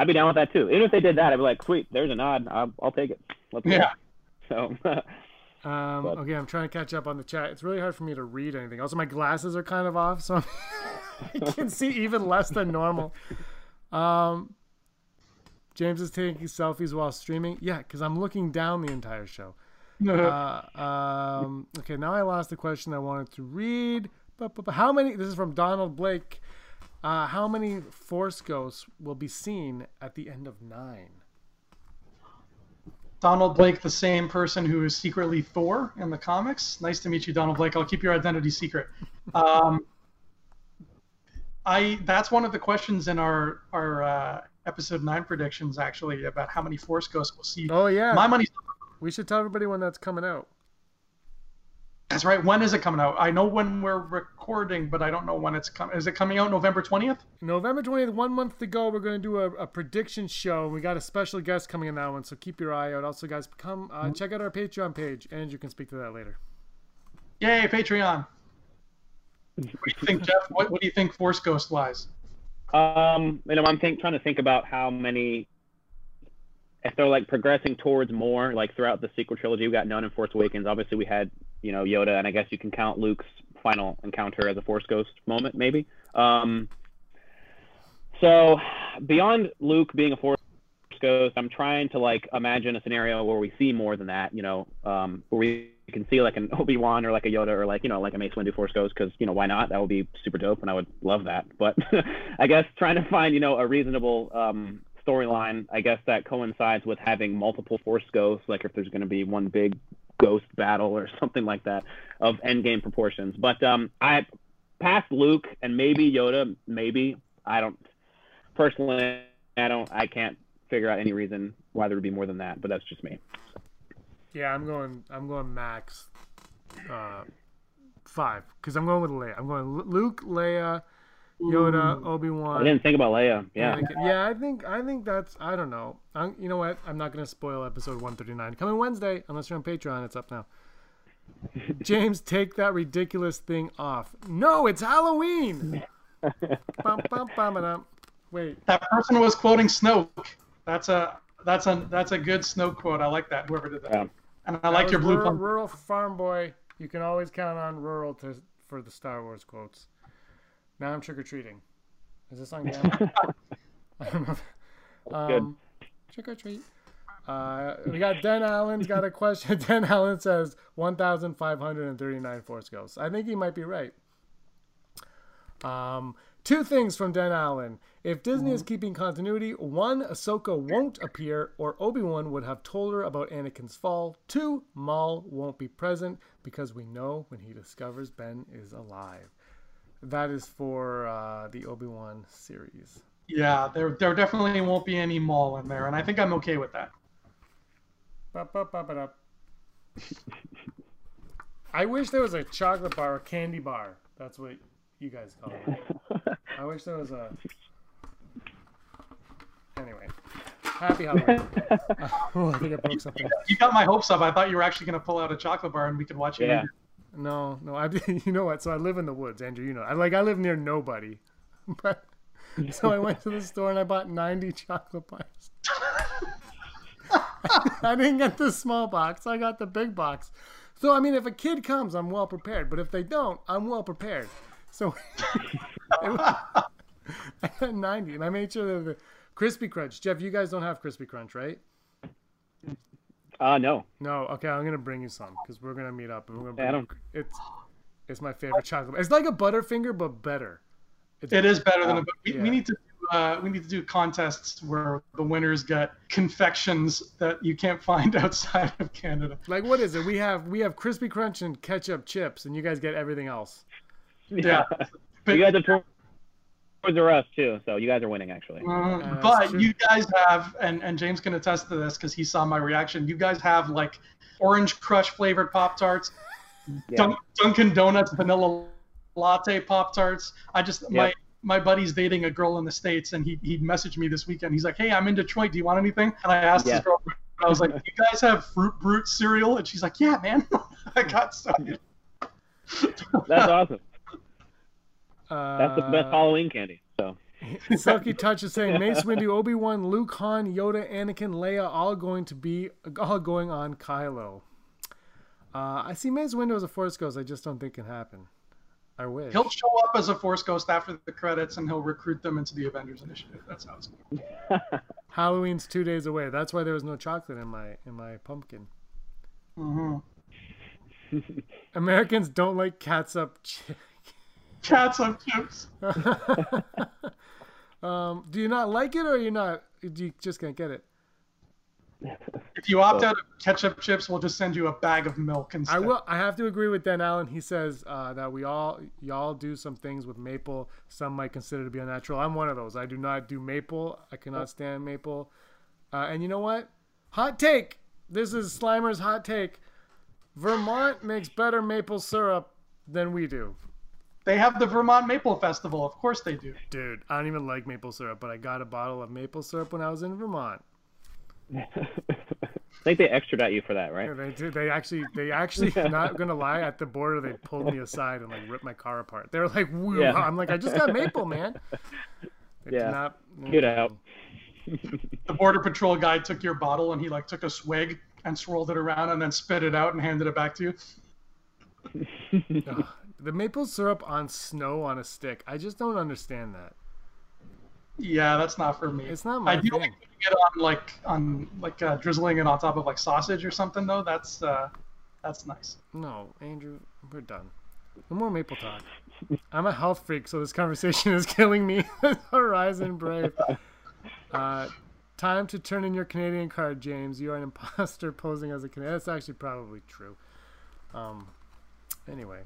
I'd be down with that too. Even if they did that, I'd be like, sweet, there's a nod. I'll, I'll take it. Let's yeah. Go. So. Um, okay, I'm trying to catch up on the chat. It's really hard for me to read anything. Also, my glasses are kind of off, so I can see even less than normal. Um, James is taking selfies while streaming. Yeah, because I'm looking down the entire show. uh, um, okay, now I lost the question I wanted to read. But How many? This is from Donald Blake. Uh, how many Force Ghosts will be seen at the end of nine? Donald Blake, the same person who is secretly Thor in the comics. Nice to meet you, Donald Blake. I'll keep your identity secret. Um, I that's one of the questions in our our uh, episode nine predictions actually about how many Force Ghosts we'll see. Oh yeah, my money's. We should tell everybody when that's coming out. That's right. When is it coming out? I know when we're recording, but I don't know when it's coming. Is it coming out November 20th? November 20th, one month to go. We're going to do a, a, prediction show. We got a special guest coming in that one, so keep your eye out. Also, guys, come uh, mm-hmm. check out our Patreon page. and you can speak to that later. Yay, Patreon. What do you think, Jeff? What, what do you think Force Ghost wise? Um, you know, I'm think, trying to think about how many if they're like progressing towards more, like throughout the sequel trilogy, we got none in Force Awakens. Obviously, we had you know Yoda, and I guess you can count Luke's final encounter as a Force Ghost moment, maybe. Um, so beyond Luke being a Force Ghost, I'm trying to like imagine a scenario where we see more than that. You know, um, where we can see like an Obi Wan or like a Yoda or like you know like a Mace Windu Force Ghost because you know why not? That would be super dope, and I would love that. But I guess trying to find you know a reasonable um, storyline, I guess that coincides with having multiple Force Ghosts, like if there's going to be one big ghost battle or something like that of endgame proportions. But um, I past Luke and maybe Yoda, maybe I don't personally. I don't. I can't figure out any reason why there would be more than that. But that's just me. Yeah, I'm going. I'm going max uh, five because I'm going with Leia. I'm going Luke, Leia, Yoda, Obi Wan. I didn't think about Leia. Yeah. Anakin. Yeah, I think I think that's I don't know. I'm, you know what? I'm not going to spoil episode 139 coming Wednesday unless you're on Patreon. It's up now. James, take that ridiculous thing off. No, it's Halloween. bum, bum, bum, Wait. That person was quoting Snoke. That's a that's a that's a good Snoke quote. I like that. Whoever did that. Yeah. And I that like your blue. Rural, rural farm boy. You can always count on rural to for the Star Wars quotes. Now I'm trick or treating. Is this on camera? I don't know. Um, trick or treat. Uh, we got Den Allen's got a question. Den Allen says 1,539 Force Ghosts. I think he might be right. Um, two things from Den Allen. If Disney is mm-hmm. keeping continuity, one, Ahsoka won't appear, or Obi Wan would have told her about Anakin's fall. Two, Maul won't be present because we know when he discovers Ben is alive. That is for uh, the Obi Wan series. Yeah, there there definitely won't be any Maul in there, and I think I'm okay with that. I wish there was a chocolate bar or candy bar. That's what you guys call it. I wish there was a. Anyway, happy Halloween. oh, I think I broke something. You got my hopes up. I thought you were actually going to pull out a chocolate bar and we could watch it. Yeah. No, no. I you know what? So I live in the woods, Andrew. You know, I like I live near nobody, but so I went to the store and I bought ninety chocolate bars. I didn't get the small box. I got the big box. So I mean, if a kid comes, I'm well prepared. But if they don't, I'm well prepared. So was, I got ninety, and I made sure that the Crispy Crunch. Jeff, you guys don't have Crispy Crunch, right? Uh, no. No. Okay, I'm gonna bring you some because we're gonna meet up. And we're gonna I don't. It's it's my favorite chocolate. It's like a Butterfinger, but better. It's, it is better than a. We, yeah. we need to uh, we need to do contests where the winners get confections that you can't find outside of Canada. Like what is it? We have we have crispy crunch and ketchup chips, and you guys get everything else. Yeah, but, you guys are Toys R Us too, so you guys are winning actually. Uh, but you guys have, and and James can attest to this because he saw my reaction. You guys have like orange crush flavored Pop Tarts, yeah. Dun- Dunkin' Donuts vanilla latte Pop Tarts. I just yep. my my buddy's dating a girl in the states, and he he messaged me this weekend. He's like, "Hey, I'm in Detroit. Do you want anything?" And I asked yeah. his girlfriend. I was like, "You guys have Fruit Brute cereal?" And she's like, "Yeah, man, I got some." That's awesome. Uh, That's the best Halloween candy. So. Silky Touch is saying Mace Windu, Obi Wan, Luke, Han, Yoda, Anakin, Leia, all going to be all going on Kylo. Uh, I see Mace Windu as a Force Ghost. I just don't think can happen. I wish. He'll show up as a Force Ghost after the credits, and he'll recruit them into the Avengers Initiative. That's how it's going. Halloween's two days away. That's why there was no chocolate in my in my pumpkin. Mm-hmm. Americans don't like catsup. Ch- catsup chips. um, do you not like it, or you not? Do you just can't get it? If you opt out of ketchup chips, we'll just send you a bag of milk instead. I will. I have to agree with Dan Allen. He says uh, that we all y'all do some things with maple. Some might consider to be unnatural. I'm one of those. I do not do maple. I cannot stand maple. Uh, and you know what? Hot take. This is Slimer's hot take. Vermont makes better maple syrup than we do. They have the Vermont Maple Festival. Of course they do. Dude, I don't even like maple syrup, but I got a bottle of maple syrup when I was in Vermont. I think they extradite you for that, right? Yeah, they did. They actually, they actually, not gonna lie, at the border they pulled me aside and like ripped my car apart. They were like, "Woo!" Yeah. I'm like, "I just got maple, man." They yeah. Not, Get out. the border patrol guy took your bottle and he like took a swig and swirled it around and then spit it out and handed it back to you. The maple syrup on snow on a stick. I just don't understand that. Yeah, that's not for me. It's not my I do thing. like it on like on like uh, drizzling it on top of like sausage or something though. That's uh, that's nice. No, Andrew, we're done. No more maple talk. I'm a health freak, so this conversation is killing me. Horizon Brave. Uh, time to turn in your Canadian card, James. You are an imposter posing as a Canadian. That's actually probably true. Um. Anyway,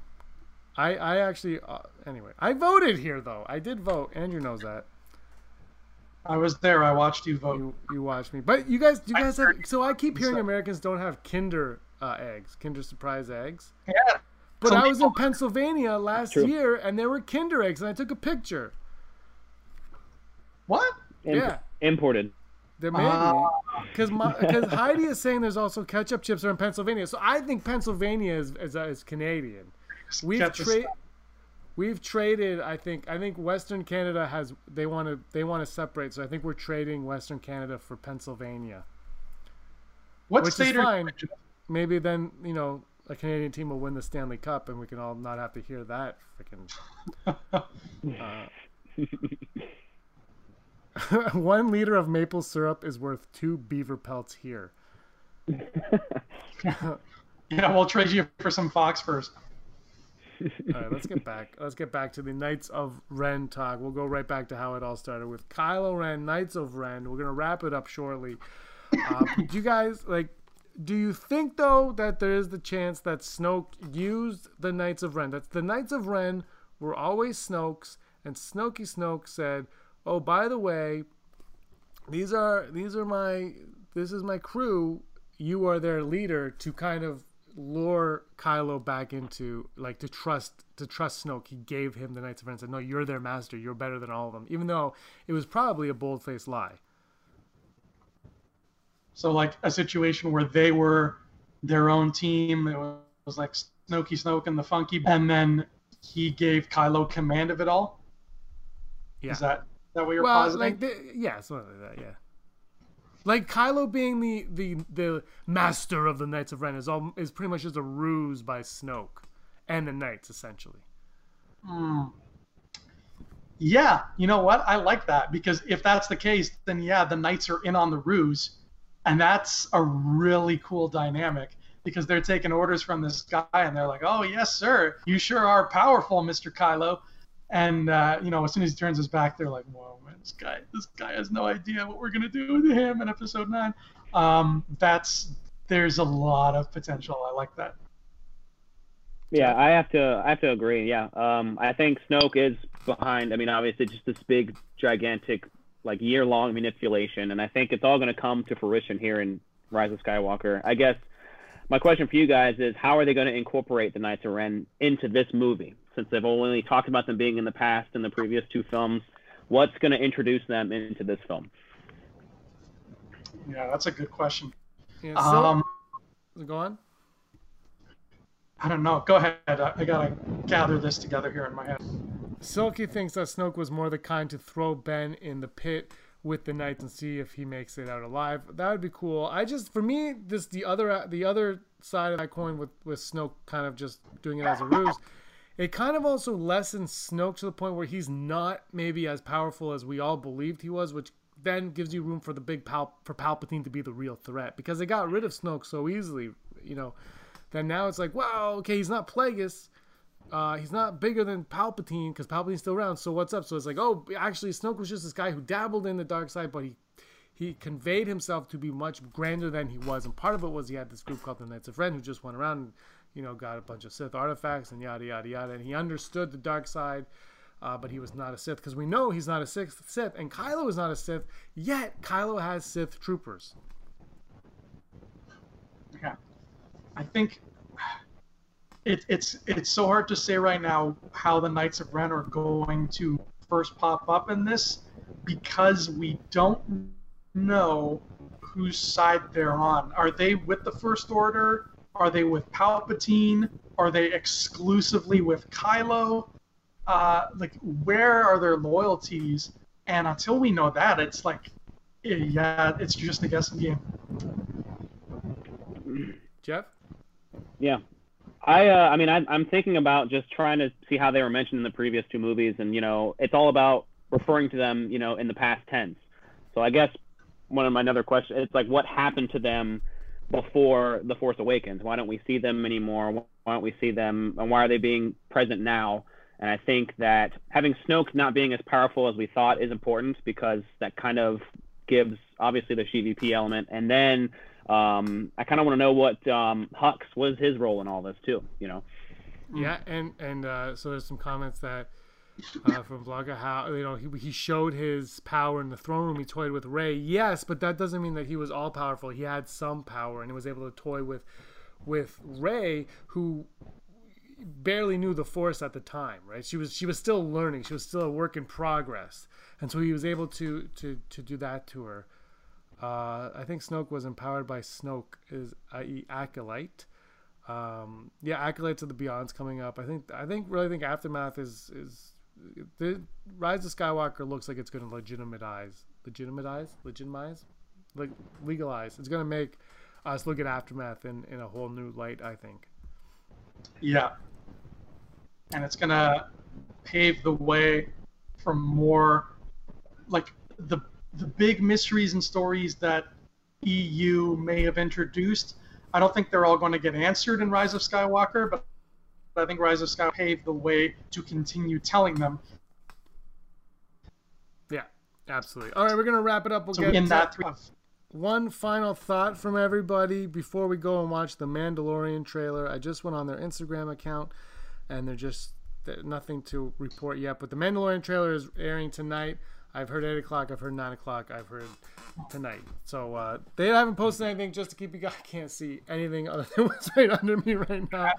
I I actually uh, anyway I voted here though. I did vote. Andrew knows that. I was there. I watched you vote. You, you watched me, but you guys, you guys have. So I keep hearing Americans don't have Kinder uh, eggs, Kinder Surprise eggs. Yeah. But Some I was people... in Pennsylvania last year, and there were Kinder eggs, and I took a picture. What? yeah. Imported. There may uh, because because Heidi is saying there's also ketchup chips are in Pennsylvania, so I think Pennsylvania is is, is Canadian. We've traded we've traded i think i think western canada has they want to they want to separate so i think we're trading western canada for pennsylvania. What which state is fine. maybe then you know a canadian team will win the stanley cup and we can all not have to hear that freaking uh, one liter of maple syrup is worth two beaver pelts here. Yeah we'll trade you for some fox furs all right, let's get back. Let's get back to the Knights of Ren talk. We'll go right back to how it all started with Kylo Ren, Knights of Ren. We're gonna wrap it up shortly. Uh, do you guys like? Do you think though that there is the chance that Snoke used the Knights of Ren? That the Knights of Ren were always Snoke's, and Snokey Snoke said, "Oh, by the way, these are these are my this is my crew. You are their leader to kind of lure Kylo back into like to trust to trust Snoke. He gave him the Knights of Ren and said, "No, you're their master. You're better than all of them." Even though it was probably a bold-faced lie. So like a situation where they were their own team. It was like Snokey Snoke and the Funky, and then he gave Kylo command of it all. Yeah. Is that that what you're well, positing? Like the, yeah, something like that. Yeah. Like Kylo being the the the master of the Knights of Ren is all is pretty much just a ruse by Snoke and the Knights essentially. Mm. yeah, you know what? I like that because if that's the case, then yeah, the knights are in on the ruse, and that's a really cool dynamic because they're taking orders from this guy and they're like, "Oh yes, sir, you sure are powerful, Mister Kylo," and uh, you know, as soon as he turns his back, they're like, "Whoa, man, this guy, this guy has no idea what we're gonna do with him in Episode Nine. Um, that's there's a lot of potential. I like that. Yeah, I have to I have to agree. Yeah, um, I think Snoke is behind. I mean, obviously, just this big, gigantic, like year-long manipulation, and I think it's all going to come to fruition here in Rise of Skywalker. I guess my question for you guys is, how are they going to incorporate the Knights of Ren into this movie? Since they've only talked about them being in the past in the previous two films, what's going to introduce them into this film? Yeah, that's a good question. Yeah, so, um, go on. I don't know. Go ahead. I gotta gather this together here in my head. Silky thinks that Snoke was more the kind to throw Ben in the pit with the knights and see if he makes it out alive. That would be cool. I just, for me, this the other the other side of that coin with with Snoke kind of just doing it as a ruse. It kind of also lessens Snoke to the point where he's not maybe as powerful as we all believed he was, which then gives you room for the big Pal for Palpatine to be the real threat because they got rid of Snoke so easily. You know, then now it's like, wow, okay, he's not Plagueis. Uh, he's not bigger than Palpatine because Palpatine's still around. So what's up? So it's like, oh, actually, Snoke was just this guy who dabbled in the dark side, but he he conveyed himself to be much grander than he was. And part of it was he had this group called the Knights of Ren who just went around you know, got a bunch of Sith artifacts and yada, yada, yada. And he understood the dark side, uh, but he was not a Sith because we know he's not a Sith, Sith. And Kylo is not a Sith, yet Kylo has Sith troopers. Yeah. I think it, it's it's so hard to say right now how the Knights of Ren are going to first pop up in this because we don't know whose side they're on. Are they with the First Order? Are they with Palpatine? Are they exclusively with Kylo? Uh, like, where are their loyalties? And until we know that, it's like, yeah, it's just a guessing game. Jeff? Yeah. I, uh, I mean, I, I'm thinking about just trying to see how they were mentioned in the previous two movies, and you know, it's all about referring to them, you know, in the past tense. So I guess one of my another question, it's like, what happened to them before the Force Awakens? Why don't we see them anymore? Why don't we see them, and why are they being present now? And I think that having Snoke not being as powerful as we thought is important because that kind of gives obviously the GVP element, and then um, I kind of want to know what um, Hux was his role in all this too. You know. Yeah, and and uh, so there's some comments that uh, from Blogger how you know he, he showed his power in the throne room. He toyed with Rey, yes, but that doesn't mean that he was all powerful. He had some power, and he was able to toy with with Rey, who barely knew the Force at the time. Right? She was she was still learning. She was still a work in progress, and so he was able to to to do that to her. Uh, I think Snoke was empowered by Snoke, is i.e. Acolyte. Um, yeah, Acolytes of the Beyond's coming up. I think I think really think Aftermath is is the Rise of Skywalker looks like it's going to legitimize, legitimize, legitimize, like legalize. It's going to make us look at Aftermath in in a whole new light. I think. Yeah, and it's going to pave the way for more like the the big mysteries and stories that EU may have introduced. I don't think they're all going to get answered in Rise of Skywalker, but I think Rise of Skywalker paved the way to continue telling them. Yeah, absolutely. All right, we're going to wrap it up. We'll so get in that one final thought from everybody before we go and watch the Mandalorian trailer. I just went on their Instagram account, and they're just nothing to report yet. But the Mandalorian trailer is airing tonight. I've heard eight o'clock. I've heard nine o'clock. I've heard tonight. So uh, they haven't posted anything just to keep you guys. Can't see anything other than what's right under me right now.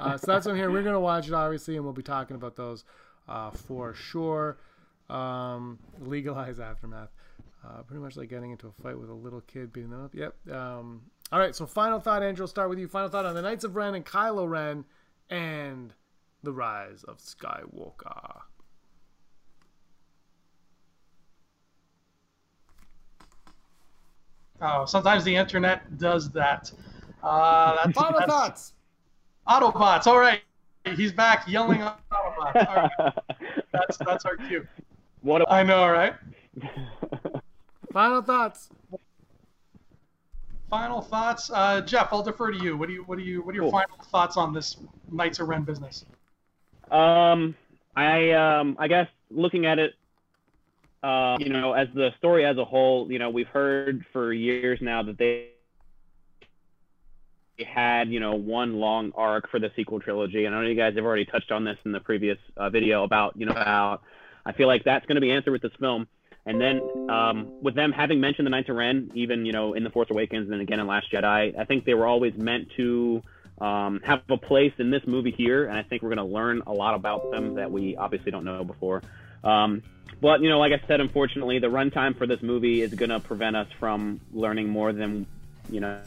Uh, so that's what I'm here. We're gonna watch it obviously, and we'll be talking about those uh, for sure. Um, legalize aftermath. Uh, pretty much like getting into a fight with a little kid beating them up. Yep. Um, all right. So final thought, Andrew. I'll start with you. Final thought on the Knights of Ren and Kylo Ren and the rise of Skywalker. Oh, sometimes the internet does that. Uh, that's, Autobots. Autobots. All right, he's back yelling Autobots. All right. that's that's our cue. What a- I know, right? Final thoughts. Final thoughts, uh, Jeff. I'll defer to you. What do you what do you what are your cool. final thoughts on this Knights of Ren business? Um, I um, I guess looking at it, uh, you know, as the story as a whole, you know, we've heard for years now that they had, you know, one long arc for the sequel trilogy. And I know you guys have already touched on this in the previous uh, video about, you know, how I feel like that's going to be answered with this film. And then um, with them having mentioned the Knights of Ren, even you know in the Force Awakens and then again in Last Jedi, I think they were always meant to um, have a place in this movie here, and I think we're going to learn a lot about them that we obviously don't know before. Um, but you know, like I said, unfortunately, the runtime for this movie is going to prevent us from learning more than you know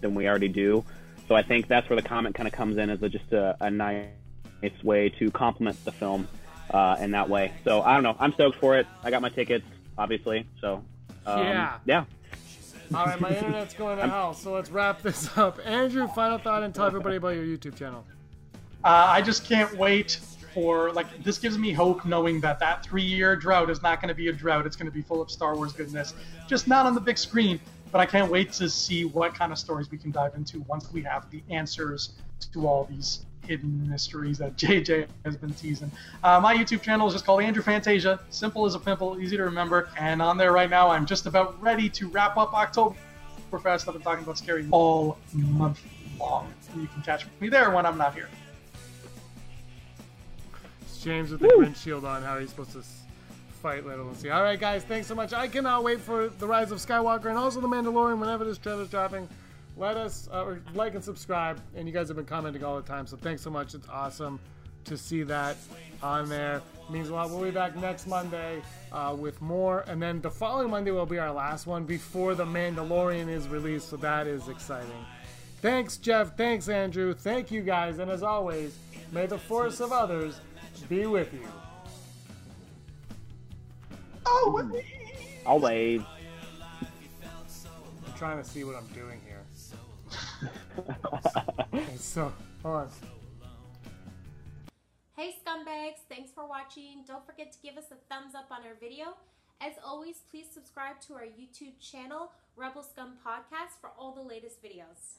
than we already do. So I think that's where the comment kind of comes in as a, just a, a nice way to complement the film uh, in that way. So I don't know. I'm stoked for it. I got my tickets, obviously. So um, yeah, yeah. All right, my internet's going to hell. So let's wrap this up. Andrew, final thought, and tell everybody about your YouTube channel. Uh, I just can't wait for like this gives me hope knowing that that three-year drought is not going to be a drought. It's going to be full of Star Wars goodness, just not on the big screen. But I can't wait to see what kind of stories we can dive into once we have the answers to all these hidden mysteries that JJ has been teasing. Uh, my YouTube channel is just called Andrew Fantasia. Simple as a pimple, easy to remember. And on there right now, I'm just about ready to wrap up Oktoberfest. I've been talking about scary all month long. And you can catch me there when I'm not here. James with the Woo! Shield on. How are you supposed to fight later? Let's see. All right, guys. Thanks so much. I cannot wait for the Rise of Skywalker and also the Mandalorian whenever this trailer's dropping let us uh, or like and subscribe. And you guys have been commenting all the time, so thanks so much. It's awesome to see that on there. It means a lot. We'll be back next Monday uh, with more, and then the following Monday will be our last one before the Mandalorian is released. So that is exciting. Thanks, Jeff. Thanks, Andrew. Thank you guys, and as always, may the force of others be with you. Oh, always. Always. I'm trying to see what I'm doing here so, hold on. Hey scumbags, thanks for watching. Don't forget to give us a thumbs up on our video. As always, please subscribe to our YouTube channel, Rebel Scum Podcast, for all the latest videos.